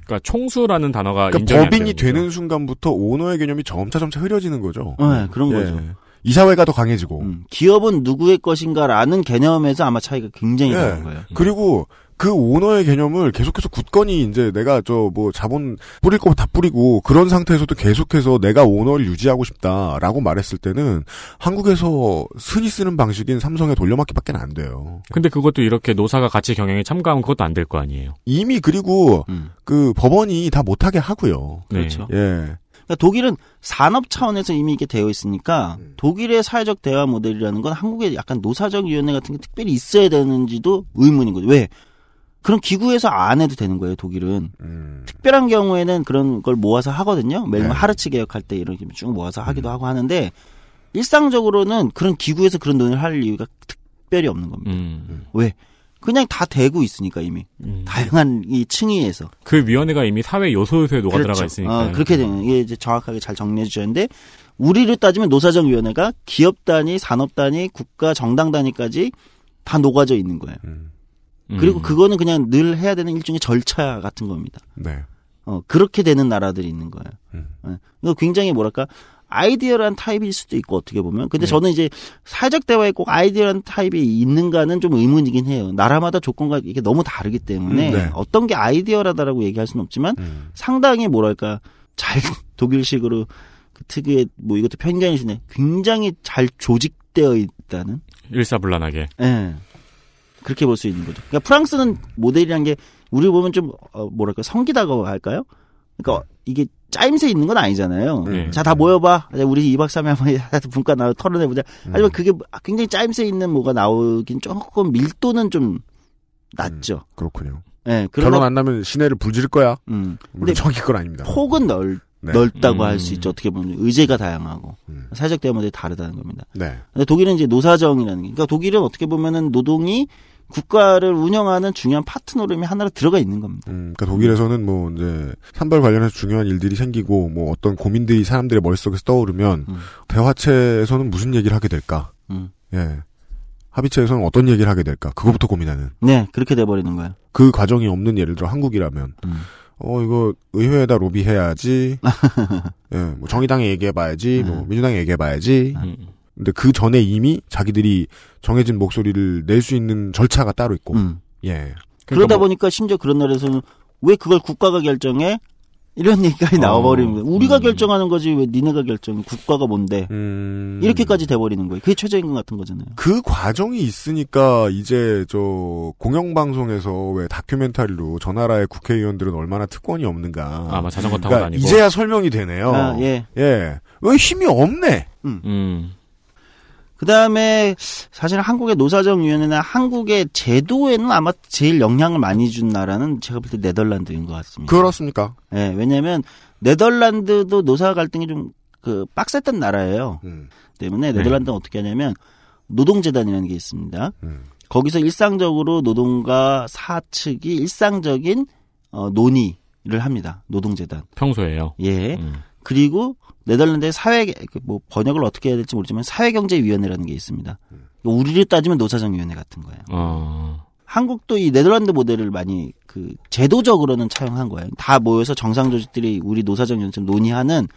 그러니까 총수라는 단어가 그러니까 법인이 되는 되는 순간부터 오너의 개념이 점차 점차 흐려지는 거죠. 네, 그런 예. 거죠. 이사회가 더 강해지고. 기업은 누구의 것인가라는 개념에서 아마 차이가 굉장히 예. 나는 거예요. 그리고 그 오너의 개념을 계속해서 굳건히 이제 내가 저 뭐 자본 뿌릴 거다 뿌리고 그런 상태에서도 계속해서 내가 오너를 유지하고 싶다라고 말했을 때는 한국에서 흔히 쓰는 방식인 삼성의 돌려막기밖에 안 돼요. 근데 그것도 이렇게 노사가 같이 경영에 참가하면 그것도 안 될 거 아니에요. 이미 그리고 음. 그 법원이 다 못하게 하고요. 네. 그렇죠. 예. 그러니까 독일은 산업 차원에서 이미 이게 되어 있으니까 독일의 사회적 대화 모델이라는 건 한국에 약간 노사적 위원회 같은 게 특별히 있어야 되는지도 의문인 거죠. 왜? 그런 기구에서 안 해도 되는 거예요, 독일은. 특별한 경우에는 그런 걸 모아서 하거든요. 매일 네. 하르츠 개혁할 때 이렇게 쭉 모아서 하기도 하고 하는데 일상적으로는 그런 기구에서 그런 논의를 할 이유가 특별히 없는 겁니다. 음. 왜? 그냥 다 되고 있으니까 이미 다양한 이 층위에서 그 위원회가 이미 사회 요소 요소에 녹아 들어가 그렇죠. 있으니까. 어, 그렇게 되는 이게 이제 정확하게 잘 정리해 주셨는데 우리를 따지면 노사정 위원회가 기업 단위, 산업 단위, 국가 정당 단위까지 다 녹아져 있는 거예요. 음. 그리고 그거는 그냥 늘 해야 되는 일종의 절차 같은 겁니다. 네. 어, 그렇게 되는 나라들이 있는 거예요. 어, 이거 굉장히 뭐랄까, 아이디어란 타입일 수도 있고, 어떻게 보면. 근데 네. 저는 이제 사회적 대화에 꼭 아이디어란 타입이 있는가는 좀 의문이긴 해요. 나라마다 조건과 이게 너무 다르기 때문에 음, 네. 어떤 게 아이디어라다라고 얘기할 수는 없지만 상당히 뭐랄까, 잘, 독일식으로 그 특유의 뭐 이것도 편견이시네. 굉장히 잘 조직되어 있다는? 일사불란하게. 예. 그렇게 볼 수 있는 거죠. 그러니까 프랑스는 모델이란 게 우리 보면 좀 어, 뭐랄까 성기다고 할까요? 그러니까 이게 짜임새 있는 건 아니잖아요. 네. 자다 모여봐. 자, 우리 2박 3일 한번 분과 나와 털어내보자. 하지만 그게 굉장히 짜임새 있는 뭐가 나오긴 조금 밀도는 좀 낮죠. 그렇군요. 예. 결혼 안 나면 시내를 불질 거야. 음. 물론 정확히 그건 아닙니다. 폭은 넓 네. 넓다고 음. 할수 있죠. 어떻게 보면 의제가 다양하고 사회적 대화 모델이 다르다는 겁니다. 네. 근데 독일은 이제 노사정이라는 게, 그러니까 독일은 어떻게 보면은 노동이 국가를 운영하는 중요한 파트너름이 하나로 들어가 있는 겁니다. 음, 그러니까 독일에서는 뭐 이제 산발 관련해서 중요한 일들이 생기고 뭐 어떤 고민들이 사람들의 머릿속에서 떠오르면 대화체에서는 무슨 얘기를 하게 될까? 음. 예. 합의체에서는 어떤 얘기를 하게 될까? 그거부터 고민하는. 네, 그렇게 돼버리는 거예요. 그 과정이 없는 예를 들어 한국이라면 어 이거 의회에다 로비해야지. 예, 뭐 정의당에 얘기해봐야지. 뭐 민주당에 얘기해봐야지. 근데 그 전에 이미 자기들이 정해진 목소리를 낼 수 있는 절차가 따로 있고. 음. 예. 그러다 보니까 심지어 그런 나라에서는 왜 그걸 국가가 결정해? 이런 얘기까지 나와버리는 거예요. 우리가 결정하는 거지 왜 니네가 결정해? 국가가 뭔데? 이렇게까지 돼버리는 거예요. 그게 최저임금 같은 거잖아요. 그 과정이 있으니까 이제 저 공영방송에서 왜 다큐멘터리로 저 나라의 국회의원들은 얼마나 특권이 없는가. 아마 자전거 타고 그러니까 다니고. 이제야 설명이 되네요. 아, 예. 예. 왜 힘이 없네. 음. 그 다음에 사실 한국의 노사정위원회나 한국의 제도에는 아마 제일 영향을 많이 준 나라는 제가 볼 때 네덜란드인 것 같습니다. 그렇습니까? 예, 왜냐하면 네덜란드도 노사 갈등이 좀 그 빡셌던 나라예요. 음. 때문에 네덜란드는 어떻게 하냐면 노동재단이라는 게 있습니다. 음. 거기서 일상적으로 노동가 사측이 일상적인 어, 논의를 합니다. 노동재단. 평소에요. 예. 음. 그리고 네덜란드의 사회 그뭐 번역을 어떻게 해야 될지 모르지만 사회경제위원회라는 게 있습니다. 우리를 따지면 노사정위원회 같은 거예요. 어. 한국도 이 네덜란드 모델을 많이 그 제도적으로는 차용한 거예요. 다 모여서 정상 조직들이 우리 노사정위원회처럼 논의하는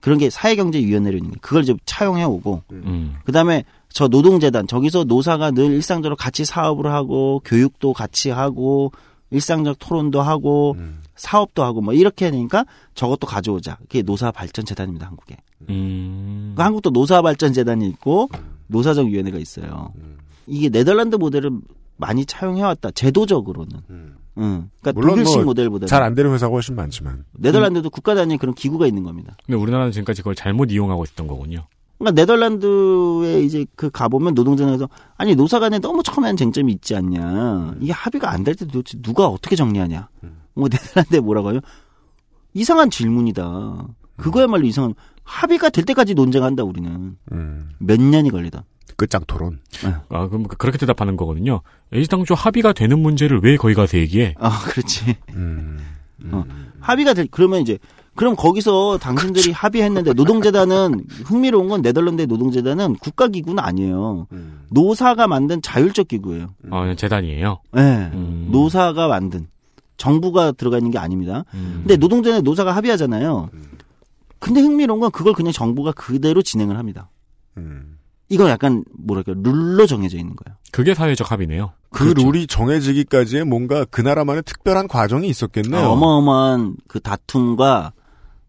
그런 게 사회경제위원회로 있는 거예요. 그걸 이제 차용해 오고 음. 그다음에 저 노동재단 저기서 노사가 늘 일상적으로 같이 사업을 하고 교육도 같이 하고 일상적 토론도 하고 사업도 하고 뭐 이렇게 되니까 저것도 가져오자. 그게 노사발전재단입니다 한국에. 음. 그 한국도 노사발전재단이 있고 노사정위원회가 있어요. 이게 네덜란드 모델을 많이 차용해왔다 제도적으로는. 응. 그러니까 물론 독일식 뭐 모델보다 잘안 되는 회사가 훨씬 많지만. 네덜란드도 국가 단위 그런 기구가 있는 겁니다. 근데 우리나라는 지금까지 그걸 잘못 이용하고 있었던 거군요. 그러니까 네덜란드에 이제 그 가보면 노동자에서 아니 노사 간에 너무 첨예한 쟁점이 있지 않냐. 이게 합의가 안 될 때 도대체 누가 어떻게 정리하냐. 뭐 네덜란드에 뭐라고 해요? 이상한 질문이다. 그거야말로 이상한 합의가 될 때까지 논쟁한다 우리는. 음. 몇 년이 걸리다. 끝장 토론. 아, 그럼 그렇게 대답하는 거거든요. 애시당초 합의가 되는 문제를 왜 거기 가서 얘기해? 아, 그렇지. 음. 어. 합의가 될 그러면 이제 그럼 거기서 당신들이 합의했는데 노동재단은 흥미로운 건 네덜란드의 노동재단은 국가기구는 아니에요. 노사가 만든 자율적 기구예요. 어, 그냥 재단이에요. 네. 음. 노사가 만든 정부가 들어가 있는 게 아닙니다. 음. 근데 노동재단 노사가 합의하잖아요. 근데 흥미로운 건 그걸 그냥 정부가 그대로 진행을 합니다. 음. 이거 약간 뭐랄까 룰로 정해져 있는 거예요. 그게 사회적 합의네요. 그 룰이 정해지기까지의 뭔가 그 나라만의 특별한 과정이 있었겠네요. 어마어마한 그 다툼과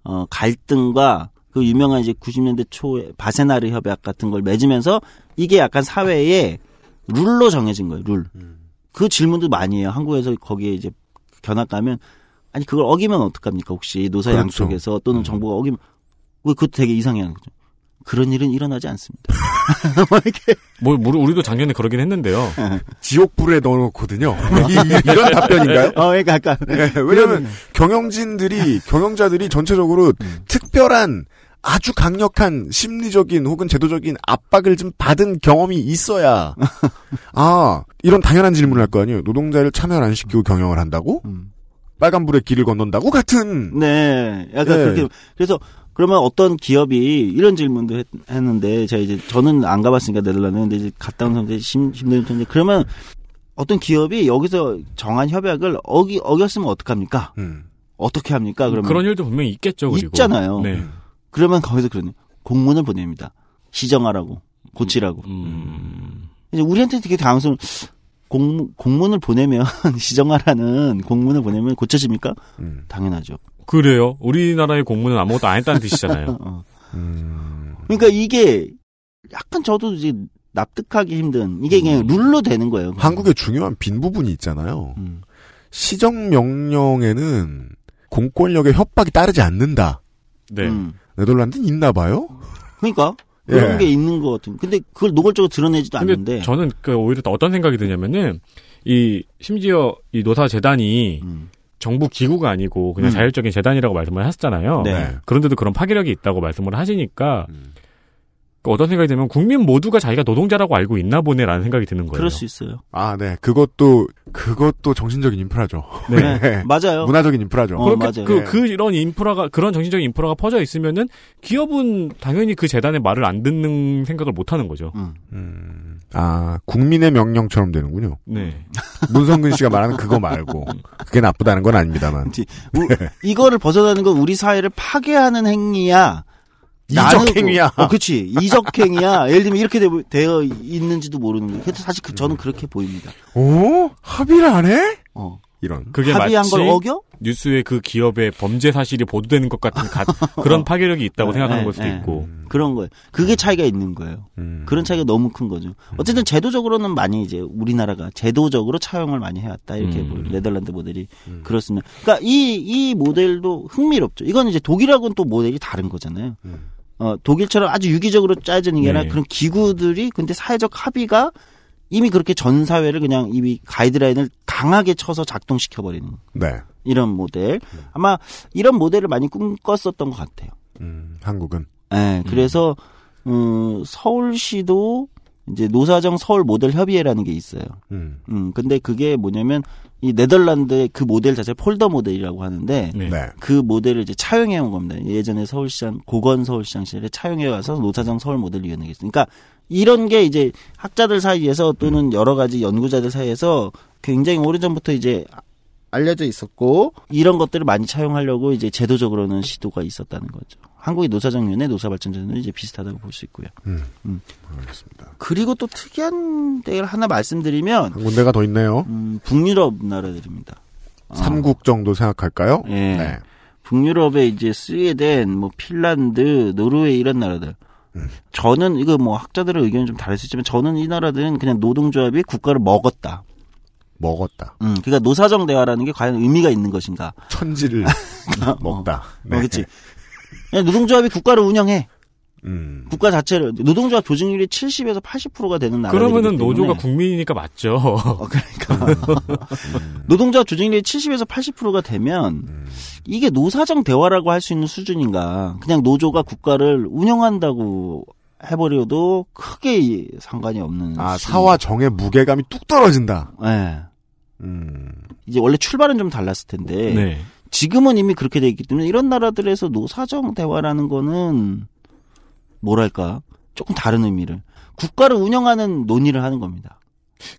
어, 갈등과 그 유명한 이제 90년대 초에 바세나르 협약 같은 걸 맺으면서 이게 약간 사회에 룰로 정해진 거예요. 룰. 그 질문도 많이 해요. 한국에서 거기에 이제 견학 가면 아니 그걸 어기면 어떡합니까? 혹시 노사 그렇죠. 양쪽에서 또는 정부가 어기면 왜 그것도 되게 이상해 하는 거죠. 그런 일은 일어나지 않습니다. 뭐 우리- 우리도 작년에 그러긴 했는데요. 지옥불에 넣어놓거든요. 이, 런 답변인가요? 어, 그러니까 약간 네, 왜냐하면 경영진들이 경영자들이 전체적으로 특별한 아주 강력한 심리적인 혹은 제도적인 압박을 좀 받은 경험이 있어야 아 이런 당연한 질문을 할 거 아니에요. 노동자를 참여를 안 시키고 경영을 한다고? 빨간불에 길을 건넌다고 같은 네, 약간 네. 그렇게 그래서 그러면 어떤 기업이 이런 질문도 했, 는데 제가 이제 저는 안 가봤으니까 네덜란드 근데 이제 갔다 온 사람들이 심, 힘든 텐데 그러면 어떤 기업이 여기서 정한 협약을 어기 어겼으면 어떡합니까? 음. 어떻게 합니까? 그러면 그런 일도 분명히 있겠죠. 그리고. 있잖아요. 네. 그러면 거기서 그러네 공문을 보냅니다. 시정하라고 고치라고. 음. 이제 우리한테 되게 당황스러운 공, 공문을 보내면 시정하라는 공문을 보내면 고쳐집니까? 음. 당연하죠. 그래요. 우리나라의 공무는 아무것도 안 했다는 뜻이잖아요. 어. 음. 그러니까 이게 약간 저도 이제 납득하기 힘든 이게 그냥 룰로 되는 거예요. 한국의 중요한 빈 부분이 있잖아요. 음. 시정 명령에는 공권력의 협박이 따르지 않는다. 네. 음. 네덜란드는 있나 봐요? 그러니까 그런 예. 게 있는 것 같은. 근데 그걸 노골적으로 드러내지도 근데 않는데. 저는 그 오히려 또 어떤 생각이 드냐면은 이 심지어 이 노사 재단이 정부 기구가 아니고 그냥 음. 자율적인 재단이라고 말씀을 하셨잖아요. 네. 그런데도 그런 파괴력이 있다고 말씀을 하시니까 음. 그 어떤 생각이 들면 국민 모두가 자기가 노동자라고 알고 있나 보네라는 생각이 드는 거예요. 그럴 수 있어요. 아, 네. 그것도 그것도 정신적인 인프라죠. 네. 맞아요. 문화적인 인프라죠. 어, 그렇게 맞아요. 그, 네. 그런 인프라가 그런 정신적인 인프라가 퍼져 있으면은 기업은 당연히 그 재단의 말을 안 듣는 생각을 못 하는 거죠. 음. 음. 아, 국민의 명령처럼 되는군요. 네. 문성근 씨가 말하는 그거 말고 그게 나쁘다는 건 아닙니다만. 그치. 우- 이거를 벗어나는 건 우리 사회를 파괴하는 행위야. 나는 이적 행위야. 어, 그치. 이적 행위야. 예를 들면 이렇게 되, 되어 있는지도 모르는. 그래서 사실 그, 저는 그렇게 보입니다. 오? 합의를 안 해? 어. 이런. 그게 합의한 마치 걸 어겨? 뉴스에 그 기업의 범죄 사실이 보도되는 것 같은 가- 그런 파괴력이 있다고 네, 생각하는 네, 걸 수도 네. 있고. 그런 거예요. 그게 차이가 있는 거예요. 음. 그런 차이가 너무 큰 거죠. 어쨌든 제도적으로는 많이 이제 우리나라가 제도적으로 차용을 많이 해왔다. 이렇게 음. 뭐 네덜란드 모델이 그렇습니다. 그러니까 이, 이 모델도 흥미롭죠. 이건 이제 독일하고는 또 모델이 다른 거잖아요. 어, 독일처럼 아주 유기적으로 짜여지는 게 아니라 네. 그런 기구들이 근데 사회적 합의가 이미 그렇게 전 사회를 그냥 이미 가이드라인을 강하게 쳐서 작동시켜 버리는 네. 이런 모델. 아마 이런 모델을 많이 꿈꿨었던 것 같아요. 음, 한국은. 네, 그래서 음, 서울시도 이제 노사정 서울 모델 협의회라는 게 있어요. 음. 음, 근데 그게 뭐냐면 이 네덜란드의 그 모델 자체 폴더 모델이라고 하는데 네. 네. 그 모델을 이제 차용해 온 겁니다. 예전에 서울시장 고건 서울시장 시절에 차용해 와서 노사정 서울 모델 위원회가 있어요. 그러니까 이런 게 이제 학자들 사이에서 또는 여러 가지 연구자들 사이에서 굉장히 오래전부터 이제 알려져 있었고 이런 것들을 많이 차용하려고 이제 제도적으로는 시도가 있었다는 거죠. 한국의 노사정위원회 노사발전전은 이제 비슷하다고 볼 수 있고요. 음. 음. 알겠습니다. 그리고 또 특이한 데를 하나 말씀드리면 한 군데가 더 있네요. 음, 북유럽 나라들입니다. 아, 삼국 정도 생각할까요? 예. 네. 북유럽에 이제 스웨덴, 뭐 핀란드, 노르웨이 이런 나라들. 음. 저는 이거 뭐 학자들의 의견이 좀 다를 수 있지만 저는 이 나라들은 그냥 노동조합이 국가를 먹었다. 먹었다. 음, 그러니까 노사정 대화라는 게 과연 의미가 있는 것인가? 천지를 먹다. 네. 어, 그렇지. 그냥 노동조합이 국가를 운영해. 음. 국가 자체를 노동조합 조직률이 70에서 80%가 되는 나라. 그러면은 노조가 국민이니까 맞죠. 어, 그러니까 노동조합 조직률이 70에서 80%가 되면 이게 노사정 대화라고 할 수 있는 수준인가? 그냥 노조가 국가를 운영한다고 해버려도 크게 상관이 없는. 아, 수준. 사와 정의 무게감이 뚝 떨어진다. 네. 음. 이제 원래 출발은 좀 달랐을 텐데 네. 지금은 이미 그렇게 돼 있기 때문에 이런 나라들에서 노사정 대화라는 거는 뭐랄까 조금 다른 의미를 국가를 운영하는 논의를 하는 겁니다.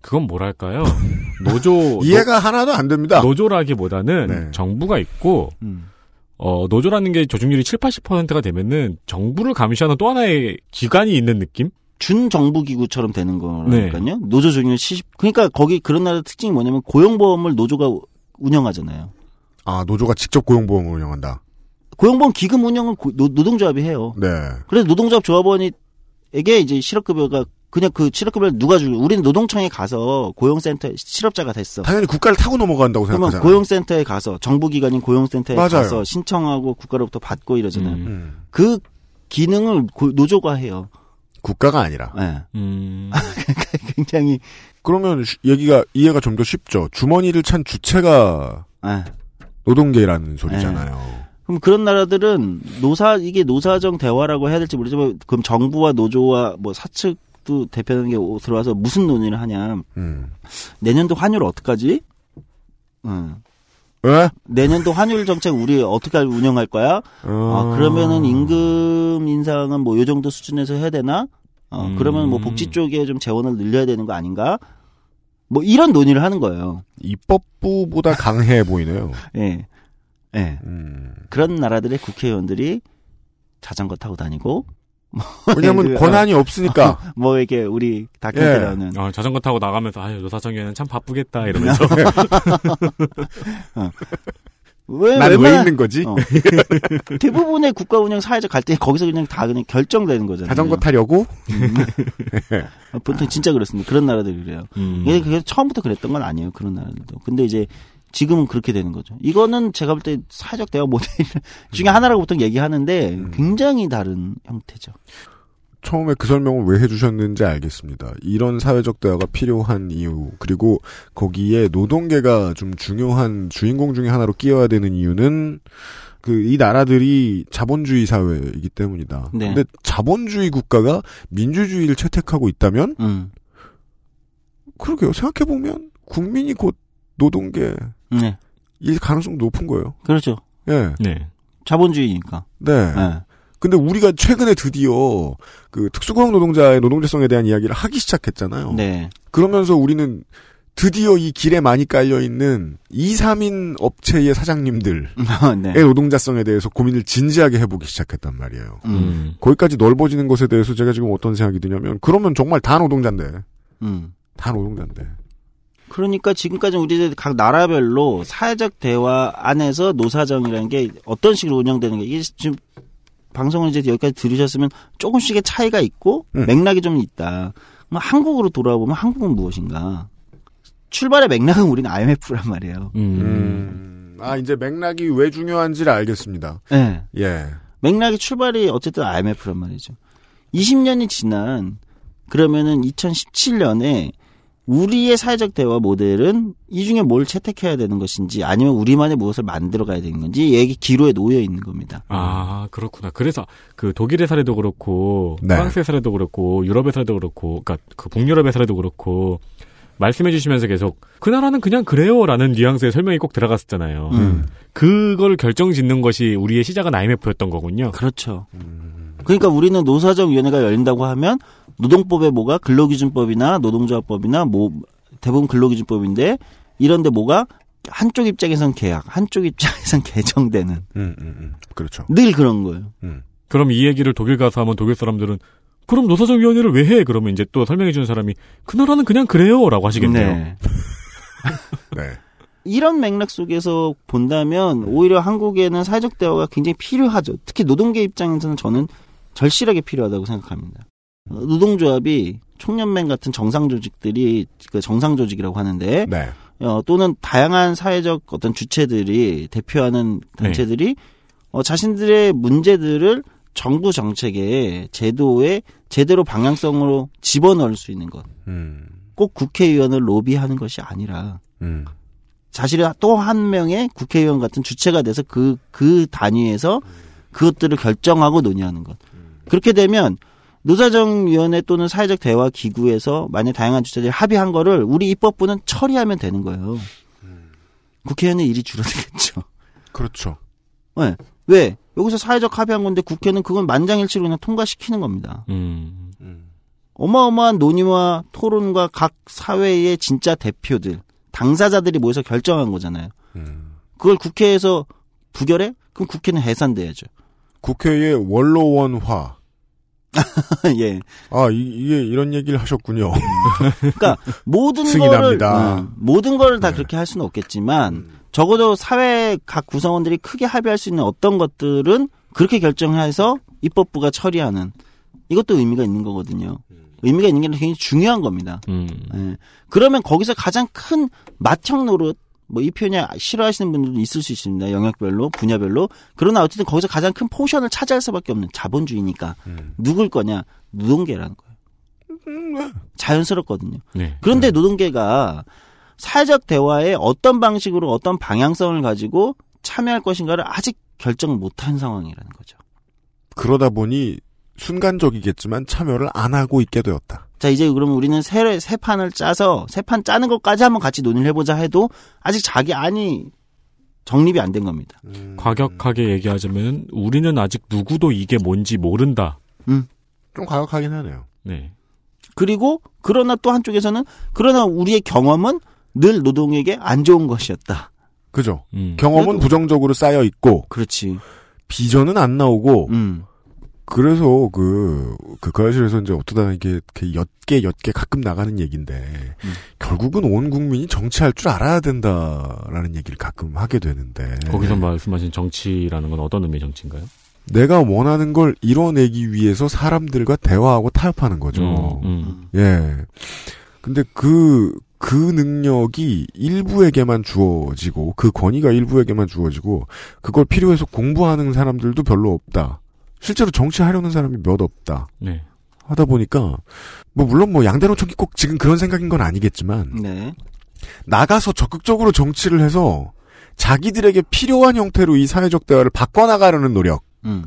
그건 뭐랄까요? 노조 이해가 하나도 안 됩니다. 노조라기보다는 네. 정부가 있고 음. 어, 노조라는 게 조직률이 7, 80%가 되면은 정부를 감시하는 또 하나의 기관이 있는 느낌? 준정부 기구처럼 되는 네. 거니까요. 노조 조직률 70. 그러니까 거기 그런 나라 특징이 뭐냐면 고용보험을 노조가 운영하잖아요. 아, 노조가 직접 고용보험을 운영한다. 고용보험 기금 운영은 고- 노, 노동조합이 해요. 네. 그래서 노동조합 조합원이 에게 이제 실업급여가 그냥 그 실업급여를 누가 주고 우리는 노동청에 가서 고용센터 실업자가 됐어. 당연히 국가를 타고 넘어간다고 그러면 생각하잖아요. 고용센터에 가서 정부기관인 고용센터에 맞아요. 가서 신청하고 국가로부터 받고 이러잖아요. 음. 그 기능을 고- 노조가 해요. 국가가 아니라. 네. 음. 굉장히 그러면 쉬- 얘기가 이해가 좀 더 쉽죠. 주머니를 찬 주체가 네. 노동계라는 소리잖아요. 그럼 그런 나라들은 노사 이게 노사정 대화라고 해야 될지 모르지만 그럼 정부와 노조와 뭐 사측도 대표하는 게 오- 들어와서 무슨 논의를 하냐. 음. 내년도 환율 어떡하지? 응. 왜? 내년도 환율 정책 우리 어떻게 운영할 거야? 아, 그러면은 임금 인상은 뭐 요 정도 수준에서 해야 되나? 어, 음. 그러면 뭐 복지 쪽에 좀 재원을 늘려야 되는 거 아닌가? 뭐 이런 논의를 하는 거예요. 입법부보다 강해 보이네요. 예. 예. 음. 그런 나라들의 국회의원들이 자전거 타고 다니고 뭐 왜냐면 그, 권한이 어, 없으니까. 뭐 이렇게 우리 다큐멘터리 예. 나오는 어, 자전거 타고 나가면서 아유 노사정에는 참 바쁘겠다 이러면서 왜, 난 왜 있는 거지? 어. 대부분의 국가 운영 사회적 갈등이 거기서 그냥 다 그냥 결정되는 거잖아요. 자전거 타려고? 어, 보통 진짜 그렇습니다. 그런 나라들이 그래요. 음. 이게 그게 처음부터 그랬던 건 아니에요. 그런 나라들도. 근데 이제 지금은 그렇게 되는 거죠. 이거는 제가 볼 때 사회적 대화 모델 중에 하나라고 보통 얘기하는데 음. 굉장히 다른 형태죠. 처음에 그 설명을 왜 해주셨는지 알겠습니다. 이런 사회적 대화가 필요한 이유, 그리고 거기에 노동계가 좀 중요한 주인공 중에 하나로 끼어야 되는 이유는 그 이 나라들이 자본주의 사회이기 때문이다. 네. 근데 자본주의 국가가 민주주의를 채택하고 있다면 음. 그러게요. 생각해 보면 국민이 곧 노동계 네. 일 가능성 높은 거예요. 그렇죠. 예. 네. 자본주의니까. 네. 네. 근데 우리가 최근에 드디어 그 특수고용 노동자의 노동자성에 대한 이야기를 하기 시작했잖아요. 네. 그러면서 우리는 드디어 이 길에 많이 깔려 있는 2, 3인 업체의 사장님들의 네. 노동자성에 대해서 고민을 진지하게 해보기 시작했단 말이에요. 음. 거기까지 넓어지는 것에 대해서 제가 지금 어떤 생각이 드냐면 그러면 정말 다 노동자인데 음. 다 노동자인데 그러니까 지금까지 우리 각 나라별로 사회적 대화 안에서 노사정이라는 게 어떤 식으로 운영되는 게 이게 지금 방송을 이제 여기까지 들으셨으면 조금씩의 차이가 있고 음. 맥락이 좀 있다. 그럼 한국으로 돌아보면 한국은 무엇인가? 출발의 맥락은 우리는 IMF란 말이에요. 음. 아 이제 맥락이 왜 중요한지를 알겠습니다. 네. 예. 맥락의 출발이 어쨌든 IMF란 말이죠. 20년이 지난 그러면은 2017년에 우리의 사회적 대화 모델은 이 중에 뭘 채택해야 되는 것인지 아니면 우리만의 무엇을 만들어 가야 되는 건지 얘기 기로에 놓여 있는 겁니다. 아 그렇구나. 그래서 그 독일의 사례도 그렇고 네. 프랑스의 사례도 그렇고 유럽의 사례도 그렇고 그러니까 그 북유럽의 사례도 그렇고 말씀해 주시면서 계속 그 나라는 그냥 그래요라는 뉘앙스의 설명이 꼭 들어갔었잖아요. 음. 그걸 결정 짓는 것이 우리의 시작은 IMF였던 거군요. 그렇죠. 그러니까 우리는 노사정위원회가 열린다고 하면 노동법에 뭐가 근로기준법이나 노동조합법이나 뭐 대부분 근로기준법인데 이런데 뭐가 한쪽 입장에선 계약, 한쪽 입장에선 개정되는 음, 음, 음. 그렇죠. 늘 그런 거예요. 그럼 이 얘기를 독일 가서 하면 독일 사람들은 그럼 노사정위원회를 왜 해? 그러면 이제 또 설명해 주는 사람이 그 나라는 그냥 그래요라고 하시겠네요. 네. 네. 이런 맥락 속에서 본다면 오히려 한국에는 사회적 대화가 굉장히 필요하죠. 특히 노동계 입장에서는 저는 절실하게 필요하다고 생각합니다. 어, 노동조합이 총연맹 같은 정상 조직들이 그 정상 조직이라고 하는데 네. 어, 또는 다양한 사회적 어떤 주체들이 대표하는 단체들이 어, 자신들의 문제들을 정부 정책에 제도에 제대로 방향성으로 집어넣을 수 있는 것. 음. 꼭 국회의원을 로비하는 것이 아니라 음. 사실은 또 한 명의 국회의원 같은 주체가 돼서 그, 그 단위에서 그것들을 결정하고 논의하는 것. 그렇게 되면 노사정위원회 또는 사회적 대화 기구에서 만약 다양한 주체들이 합의한 거를 우리 입법부는 처리하면 되는 거예요. 국회의원의 일이 줄어들겠죠. 그렇죠. 네. 왜? 여기서 사회적 합의한 건데 국회는 그건 만장일치로 그냥 통과시키는 겁니다. 음. 어마어마한 논의와 토론과 각 사회의 진짜 대표들, 당사자들이 모여서 결정한 거잖아요. 그걸 국회에서 부결해? 그럼 국회는 해산돼야죠. 국회의 원로원화. 예. 아, 이, 게 이런 얘기를 하셨군요. 그러니까 모든 승이 거를 납니다. 음, 모든 거를 다 그렇게 할 수는 없겠지만 적어도 사회 각 구성원들이 크게 합의할 수 있는 어떤 것들은 그렇게 결정해서 입법부가 처리하는 이것도 의미가 있는 거거든요. 의미가 있는 게 굉장히 중요한 겁니다. 음. 예. 그러면 거기서 가장 큰 맏형 노릇 뭐 이 표현이 싫어하시는 분들도 있을 수 있습니다. 영역별로, 분야별로. 그러나 어쨌든 거기서 가장 큰 포션을 차지할 수밖에 없는 자본주의니까 누굴 거냐? 노동계라는 거예요. 자연스럽거든요. 네. 그런데 노동계가 사회적 대화에 어떤 방식으로 어떤 방향성을 가지고 참여할 것인가를 아직 결정 못한 상황이라는 거죠. 그러다 보니 순간적이겠지만 참여를 안 하고 있게 되었다. 자, 이제 그러면 우리는 새, 새 판을 짜서 새 판 짜는 것까지 한번 같이 논의를 해보자 해도 아직 자기 안이 정립이 안 된 겁니다. 과격하게 얘기하자면 우리는 아직 누구도 이게 뭔지 모른다. 음. 좀 과격하긴 하네요. 네. 그리고 그러나 또 한쪽에서는 그러나 우리의 경험은 늘 노동에게 안 좋은 것이었다. 그죠? 음. 경험은 그래도- 부정적으로 쌓여 있고 그렇지. 비전은 안 나오고 음. 그래서 그, 그, 거실에서 이제 어떠다 이게, 이렇게 엿게, 엿게 가끔 나가는 얘기인데, 음. 결국은 온 국민이 정치할 줄 알아야 된다라는 얘기를 가끔 하게 되는데. 거기서 말씀하신 정치라는 건 어떤 의미의 정치인가요? 내가 원하는 걸 이뤄내기 위해서 사람들과 대화하고 타협하는 거죠. 음, 예. 근데 그, 그 능력이 일부에게만 주어지고, 그 권위가 일부에게만 주어지고, 그걸 필요해서 공부하는 사람들도 별로 없다. 실제로 정치하려는 사람이 몇 없다. 네. 하다 보니까, 뭐, 물론 뭐, 양대노총이 꼭 지금 그런 생각인 건 아니겠지만, 네. 나가서 적극적으로 정치를 해서, 자기들에게 필요한 형태로 이 사회적 대화를 바꿔나가려는 노력을 음.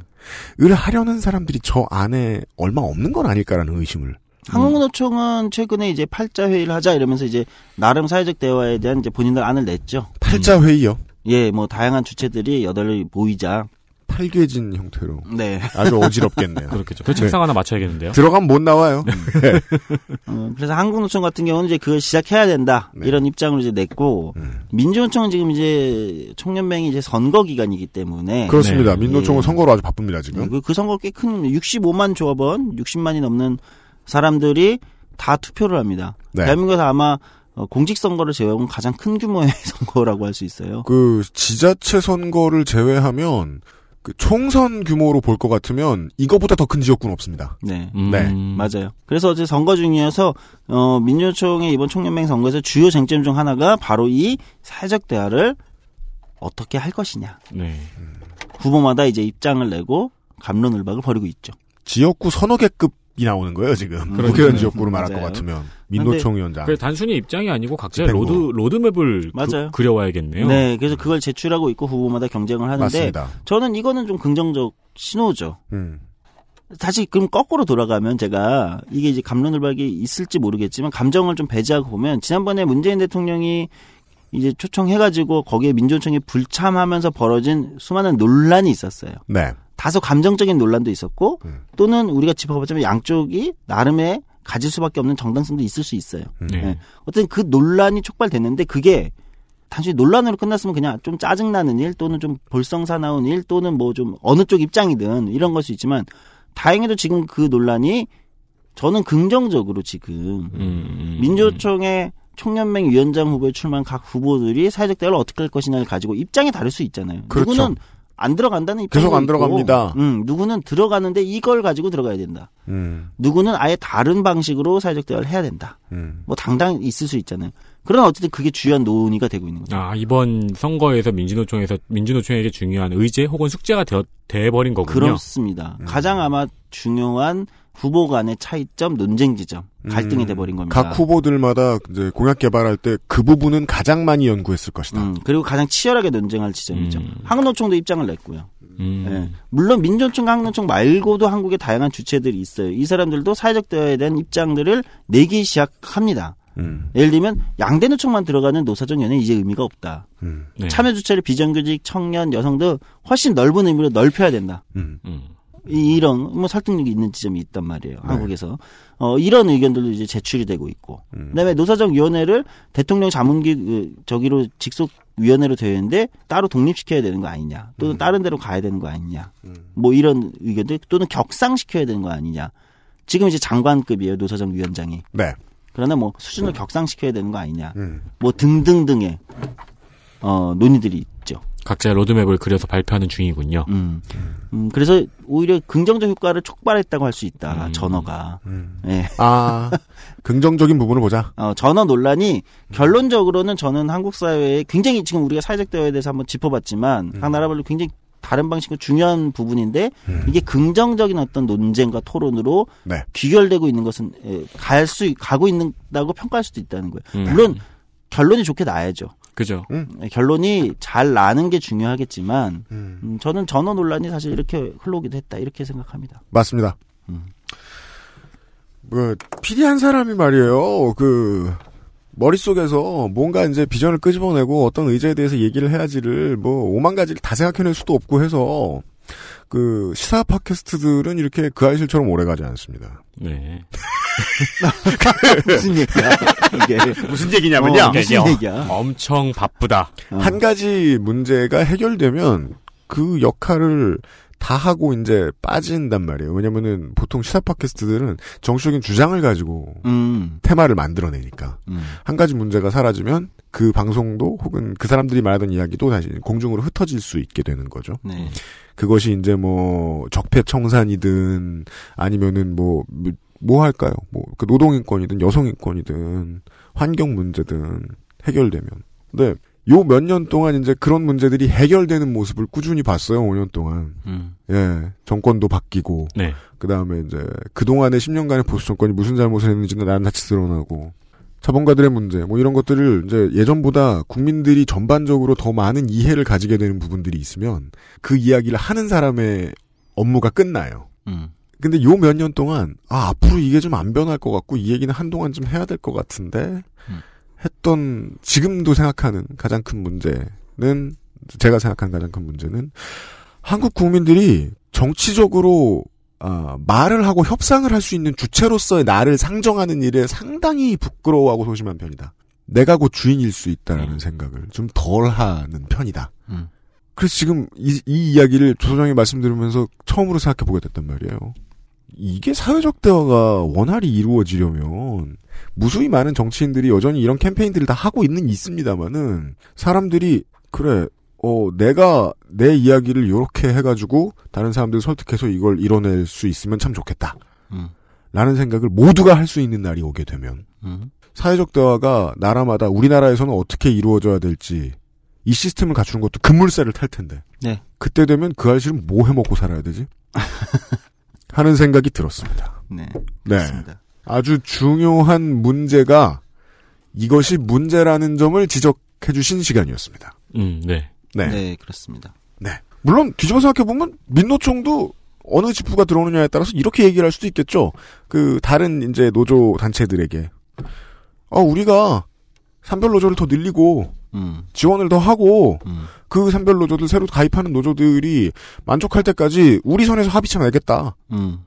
하려는 사람들이 저 안에 얼마 없는 건 아닐까라는 의심을. 한국노총은 최근에 이제 팔자 회의를 하자 이러면서 이제 나름 사회적 대화에 대한 이제 본인들 안을 냈죠. 팔자 회의요? 예, 뭐 다양한 주체들이 여덟 모이자. 팔괘진 형태로. 네. 아주 어지럽겠네요. 그렇겠죠. 그 책상 하나 맞춰야겠는데요. 들어가면 못 나와요. 네. 어, 그래서 한국노총 같은 경우는 이제 그걸 시작해야 된다 네. 이런 입장으로 이제 냈고 음. 민주노총은 지금 이제 총연맹이 이제 선거 기간이기 때문에 그렇습니다. 네. 민노총은 예. 선거로 아주 바쁩니다, 지금. 그, 그 선거 꽤 큰 65만 조합원, 60만이 넘는 사람들이 다 투표를 합니다. 네. 대한민국에서 아마 어, 공직선거를 제외하고는 가장 큰 규모의 선거라고 할 수 있어요. 그, 지자체 선거를 제외하면, 그 총선 규모로 볼 것 같으면, 이거보다 더 큰 지역구는 없습니다. 네. 음, 네. 맞아요. 그래서 어제 선거 중이어서 어, 민주노총의 이번 총연맹 선거에서 주요 쟁점 중 하나가 바로 이 사회적 대화를 어떻게 할 것이냐. 네. 후보마다 이제 입장을 내고 갑론을박을 벌이고 있죠. 지역구 서너 개급 이 나오는 거예요, 지금. 그렇죠. 국회의원 지역구로 말할 것 맞아요. 같으면. 민노총 아. 위원장. 그 단순히 입장이 아니고 각자의 집행부. 로드 로드맵을 맞아요. 그, 려와야겠네요 네, 그래서 그걸 제출하고 있고 후보마다 경쟁을 하는데 맞습니다. 저는 이거는 좀 긍정적 신호죠. 음. 다시 그럼 거꾸로 돌아가면 제가 이게 이제 갑론을박이 있을지 모르겠지만 감정을 좀 배제하고 보면 지난번에 문재인 대통령이 이제 초청해가지고 거기에 민주노총이 불참하면서 벌어진 수많은 논란이 있었어요. 네. 다소 감정적인 논란도 있었고 음. 또는 우리가 짚어보자면 양쪽이 나름의 가질 수밖에 없는 정당성도 있을 수 있어요. 네. 예. 어떤 그 논란이 촉발됐는데 그게 단순히 논란으로 끝났으면 그냥 좀 짜증나는 일 또는 좀 볼썽사나운 일 또는 뭐 좀 어느 쪽 입장이든 이런 걸 수 있지만 다행히도 지금 그 논란이 저는 긍정적으로 지금 음, 음, 민주노총의 총연맹 위원장 후보에 출마한 각 후보들이 사회적 대화를 어떻게 할 것이냐를 가지고 입장이 다를 수 있잖아요. 그렇죠. 누구는 안 들어간다는 입장이 계속 안 있고, 들어갑니다. 음, 누구는 들어가는데 이걸 가지고 들어가야 된다. 음. 누구는 아예 다른 방식으로 사회적 대화를 해야 된다. 음. 뭐 당당 있을 수 있잖아요. 그러나 어쨌든 그게 주요한 논의가 되고 있는 거죠. 아 이번 선거에서 민주노총에서 민주노총에게 중요한 의제 혹은 숙제가 되어 돼버린 거군요. 그렇습니다. 가장 아마 중요한 후보 간의 차이점, 논쟁 지점, 갈등이 음. 돼버린 겁니다. 각 후보들마다 이제 공약 개발할 때 그 부분은 가장 많이 연구했을 것이다. 음, 그리고 가장 치열하게 논쟁할 지점이죠. 음. 한국노총도 입장을 냈고요. 음. 예. 물론 민주노총과 한국노총 말고도 한국에 다양한 주체들이 있어요. 이 사람들도 사회적 대화에 대한 입장들을 내기 시작합니다. 음. 예를 들면 양대 노총만 들어가는 노사정 연회는 이제 의미가 없다. 음. 네. 참여 주체를 비정규직, 청년, 여성도 훨씬 넓은 의미로 넓혀야 된다. 음. 음. 이- 이런 뭐 설득력이 있는 지점이 있단 말이에요. 한국에서 어, 이런 의견들도 이제 제출이 되고 있고, 음. 그다음에 노사정 위원회를 대통령 자문기 그, 저기로 직속 위원회로 되어 있는데 따로 독립시켜야 되는 거 아니냐, 또는 다른 데로 가야 되는 거 아니냐, 뭐 이런 의견들 또는 격상시켜야 되는 거 아니냐. 지금 이제 장관급이에요 노사정 위원장이. 네. 그러나 뭐 수준을 격상시켜야 되는 거 아니냐. 음. 뭐 등등등의 어 논의들이 있죠. 각자의 로드맵을 그려서 발표하는 중이군요. 음. 음, 그래서 오히려 긍정적 효과를 촉발했다고 할 수 있다. 전어가. 예. 아, 긍정적인 부분을 보자. 어, 전어 논란이 결론적으로는 저는 한국 사회에 굉장히 지금 우리가 사회적 대화에 대해서 한번 짚어봤지만 각 나라별로 굉장히 다른 방식으로 중요한 부분인데 이게 긍정적인 어떤 논쟁과 토론으로 네. 귀결되고 있는 것은 갈 수 가고 있다고 평가할 수도 있다는 거예요. 음. 물론 결론이 좋게 나야죠. 그죠. 예, 결론이 잘 나는 게 중요하겠지만 음, 저는 전어 논란이 사실 이렇게 흘러오기도 했다 이렇게 생각합니다. 맞습니다. 그, PD 한 사람이 말이에요. 그, 머릿속에서 뭔가 이제 비전을 끄집어내고 어떤 의제에 대해서 얘기를 해야지를 뭐 오만 가지를 다 생각해낼 수도 없고 해서 그 시사 팟캐스트들은 이렇게 그 아이실처럼 오래 가지 않습니다. 네. 무슨 얘기야? 이게 무슨 얘기냐면요. 어, 무슨 얘기야? 엄청 바쁘다. 한 가지 문제가 해결되면 그 역할을 다 하고 이제 빠진단 말이에요. 왜냐면은 보통 시사 팟캐스트들은 정치적인 주장을 가지고 음. 테마를 만들어내니까 한 가지 문제가 사라지면 그 방송도 혹은 그 사람들이 말하던 이야기도 다시 공중으로 흩어질 수 있게 되는 거죠. 네. 그것이 이제 뭐 적폐 청산이든 아니면은 뭐 뭐 할까요? 뭐 그 노동 인권이든 여성 인권이든 환경 문제든 해결되면. 근데 요 몇 년 동안 이제 그런 문제들이 해결되는 모습을 꾸준히 봤어요. 5년 동안. 음. 예, 정권도 바뀌고. 네. 그 다음에 이제 그동안의 10년간의 보수 정권이 무슨 잘못을 했는지는 낱낱이 드러나고. 자본가들의 문제, 뭐 이런 것들을 이제 예전보다 국민들이 전반적으로 더 많은 이해를 가지게 되는 부분들이 있으면 그 이야기를 하는 사람의 업무가 끝나요. 음. 근데 요 몇 년 동안, 아, 앞으로 이게 좀 안 변할 것 같고, 이 얘기는 한동안 좀 해야 될 것 같은데, 했던, 지금도 생각하는 가장 큰 문제는, 제가 생각하는 가장 큰 문제는, 한국 국민들이 정치적으로, 아, 말을 하고 협상을 할 수 있는 주체로서의 나를 상정하는 일에 상당히 부끄러워하고 소심한 편이다. 내가 곧 주인일 수 있다라는 생각을 좀 덜 하는 편이다. 음. 그래서 지금 이, 이 이야기를 조 소장이 말씀 들으면서 처음으로 생각해 보게 됐단 말이에요. 이게 사회적 대화가 원활히 이루어지려면 무수히 많은 정치인들이 여전히 이런 캠페인들을 다 하고 있는 있습니다만은 사람들이 그래 어 내가 내 이야기를 이렇게 해가지고 다른 사람들 설득해서 이걸 이뤄낼 수 있으면 참 좋겠다. 음. 라는 생각을 모두가 할 수 있는 날이 오게 되면 음. 사회적 대화가 나라마다 우리나라에서는 어떻게 이루어져야 될지 이 시스템을 갖추는 것도 급물살을 탈 텐데 네. 그때 되면 그 알씨는 뭐 해먹고 살아야 되지? 하는 생각이 들었습니다. 네. 네. 그렇습니다. 아주 중요한 문제가 이것이 문제라는 점을 지적해 주신 시간이었습니다. 음, 네. 네. 네, 그렇습니다. 네. 물론 뒤집어 생각해 보면 민노총도 어느 지부가 들어오느냐에 따라서 이렇게 얘기를 할 수도 있겠죠. 그 다른 이제 노조 단체들에게 어 우리가 산별 노조를 더 늘리고 음. 지원을 더 하고 그 산별 노조들 새로 가입하는 노조들이 만족할 때까지 우리 선에서 합의체 내겠다. 음.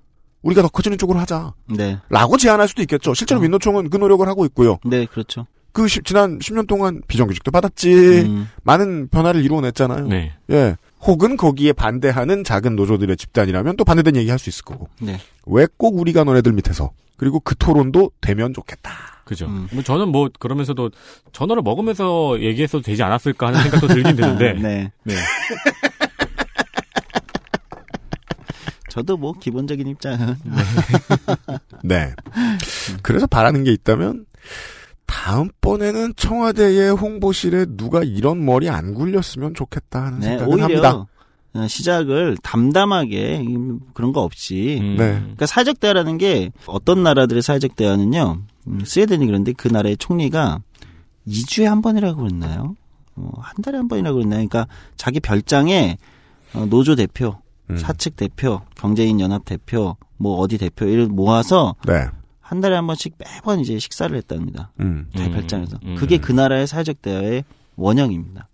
우리가 더 커지는 쪽으로 하자. 네. 라고 제안할 수도 있겠죠. 실제로 민노총은 그 노력을 하고 있고요. 네, 그렇죠. 그 시- 지난 10년 동안 비정규직도 받았지. 음. 많은 변화를 이루어냈잖아요. 네. 예. 혹은 거기에 반대하는 작은 노조들의 집단이라면 또 반대된 얘기 할 수 있을 거고. 네. 왜 꼭 우리가 너네들 밑에서. 그리고 그 토론도 되면 좋겠다. 그죠. 음. 뭐 저는 뭐 그러면서도 전화를 먹으면서 얘기했어도 되지 않았을까 하는 생각도 들긴 드는데. 네. 네. 저도 뭐 기본적인 입장은 네. 그래서 바라는 게 있다면 다음번에는 청와대의 홍보실에 누가 이런 머리 안 굴렸으면 좋겠다 하는 네, 생각을 오히려 합니다. 어, 시작을 담담하게 음, 그런 거 없이 음. 네. 그러니까 사회적 대화라는 게 어떤 나라들의 사회적 대화는요 음, 스웨덴이 그런데 그 나라의 총리가 2주에 한 번이라고 그랬나요? 어, 한 달에 한 번이라고 그랬나요? 그러니까 자기 별장에 어, 노조 대표, 음. 사측 대표, 경제인 연합 대표, 뭐 어디 대표 이를 모아서 네. 한 달에 한 번씩 매번 이제 식사를 했답니다. 음. 자기 음, 별장에서. 음. 그게 그 나라의 사회적 대화의 원형입니다.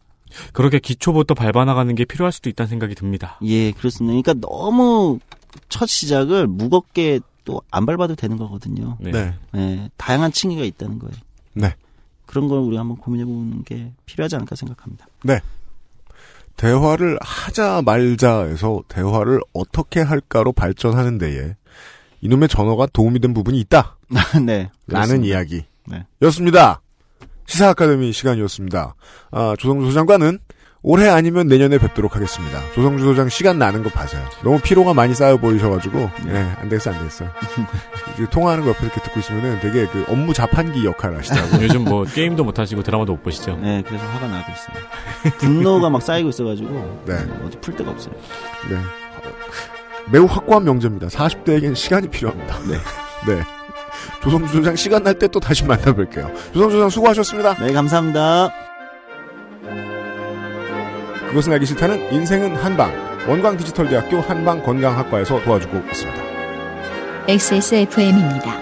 그렇게 기초부터 밟아나가는 게 필요할 수도 있다는 생각이 듭니다. 예, 그렇습니다. 그러니까 너무 첫 시작을 무겁게 또 안 밟아도 되는 거거든요. 네. 네. 예, 다양한 층위가 있다는 거예요. 네. 그런 걸 우리 한번 고민해 보는 게 필요하지 않을까 생각합니다. 네. 대화를 하자 말자에서 대화를 어떻게 할까로 발전하는 데에 이놈의 전어가 도움이 된 부분이 있다. 네. 라는 그렇습니다. 이야기. 네. 였습니다. 시사 아카데미 시간이었습니다. 아, 조성조 소장과는 올해 아니면 내년에 뵙도록 하겠습니다. 조성주 소장 시간 나는 거 봐서요. 너무 피로가 많이 쌓여 보이셔가지고, 예, 안 됐어, 안 됐어. 이제 통화하는 거 옆에서 이렇게 듣고 있으면은 되게 그 업무 자판기 역할을 하시더라고요. 요즘 뭐 게임도 못 하시고 드라마도 못 보시죠? 네, 그래서 화가 나고 있어요. 분노가 막 쌓이고 있어가지고 네. 어디 풀 데가 없어요. 네. 매우 확고한 명제입니다. 40대에겐 시간이 필요합니다. 네. 네. 조성주 소장 시간 날 때 또 다시 만나뵐게요. 조성주 소장 수고하셨습니다. 네, 감사합니다. 그것은 알기 싫다는 인생은 한방. 원광 디지털대학교 한방 건강학과에서 도와주고 있습니다. XSFM입니다.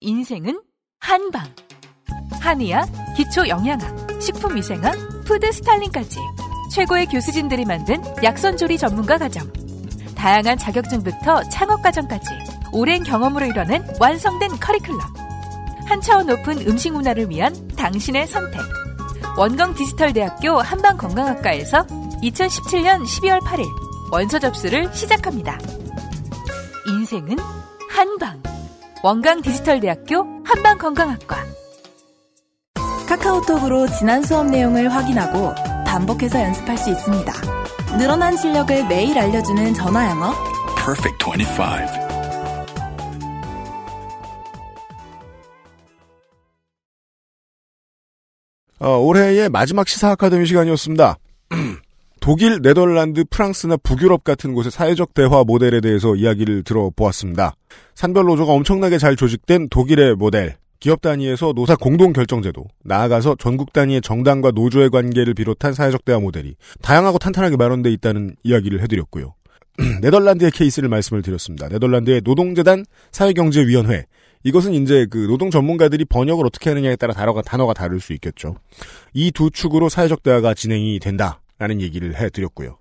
인생은 한방. 한의학, 기초 영양학, 식품위생학, 푸드 스타일링까지 최고의 교수진들이 만든 약선조리 전문가 과정. 다양한 자격증부터 창업 과정까지 오랜 경험으로 이뤄낸 완성된 커리큘럼. 한 차원 높은 음식 문화를 위한 당신의 선택. 원광 디지털대학교 한방건강학과에서 2017년 12월 8일 원서 접수를 시작합니다. 인생은 한방. 원광 디지털대학교 한방건강학과. 카카오톡으로 지난 수업 내용을 확인하고 반복해서 연습할 수 있습니다. 늘어난 실력을 매일 알려주는 전화 영어. Perfect 25. 어, 올해의 마지막 시사 아카데미 시간이었습니다. 독일, 네덜란드, 프랑스나 북유럽 같은 곳의 사회적 대화 모델에 대해서 이야기를 들어보았습니다. 산별 노조가 엄청나게 잘 조직된 독일의 모델, 기업 단위에서 노사 공동 결정제도, 나아가서 전국 단위의 정당과 노조의 관계를 비롯한 사회적 대화 모델이 다양하고 탄탄하게 마련돼 있다는 이야기를 해드렸고요. 네덜란드의 케이스를 말씀을 드렸습니다. 네덜란드의 노동재단 사회경제위원회. 이것은 이제 그 노동 전문가들이 번역을 어떻게 하느냐에 따라 단어가, 단어가 다를 수 있겠죠. 이 두 축으로 사회적 대화가 진행이 된다라는 얘기를 해드렸고요.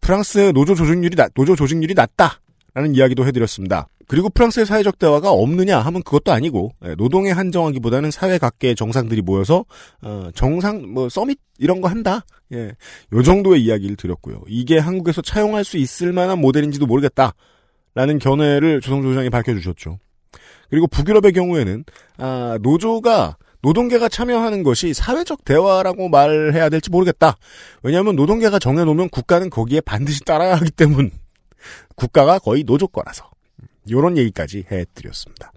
프랑스의 노조 조직률이 낮, 노조 조직률이 낮다 라는 이야기도 해드렸습니다. 그리고 프랑스의 사회적 대화가 없느냐 하면 그것도 아니고 예, 노동에 한정하기보다는 사회 각계의 정상들이 모여서 어, 정상 뭐 서밋 이런 거 한다. 예, 요 정도의 이야기를 드렸고요. 이게 한국에서 차용할 수 있을 만한 모델인지도 모르겠다 라는 견해를 조성조 소장이 밝혀주셨죠. 그리고 북유럽의 경우에는 아, 노조가 노동계가 참여하는 것이 사회적 대화라고 말해야 될지 모르겠다. 왜냐하면 노동계가 정해놓으면 국가는 거기에 반드시 따라야 하기 때문 국가가 거의 노조 거라서. 요런 얘기까지 해드렸습니다.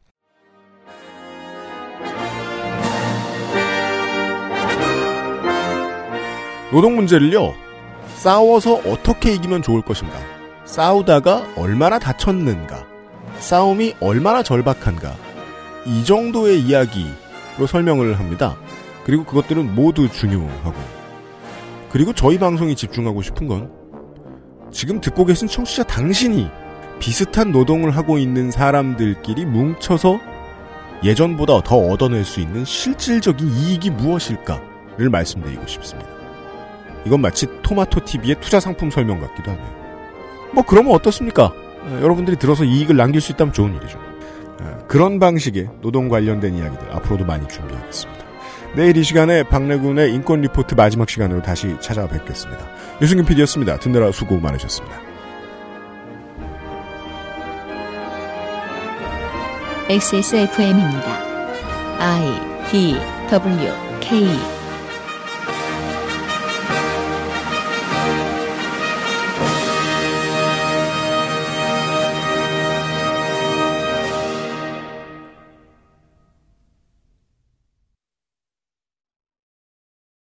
노동 문제를요, 싸워서 어떻게 이기면 좋을 것인가, 싸우다가 얼마나 다쳤는가, 싸움이 얼마나 절박한가, 이 정도의 이야기로 설명을 합니다. 그리고 그것들은 모두 중요하고, 그리고 저희 방송이 집중하고 싶은 건, 지금 듣고 계신 청취자 당신이 비슷한 노동을 하고 있는 사람들끼리 뭉쳐서 예전보다 더 얻어낼 수 있는 실질적인 이익이 무엇일까를 말씀드리고 싶습니다. 이건 마치 토마토 TV의 투자 상품 설명 같기도 하네요. 뭐 그러면 어떻습니까? 에, 여러분들이 들어서 이익을 남길 수 있다면 좋은 일이죠. 에, 그런 방식의 노동 관련된 이야기들 앞으로도 많이 준비하겠습니다. 내일 이 시간에 박래군의 인권 리포트 마지막 시간으로 다시 찾아뵙겠습니다. 유승균 PD였습니다. 듣느라 수고 많으셨습니다. XSFM입니다. I D W K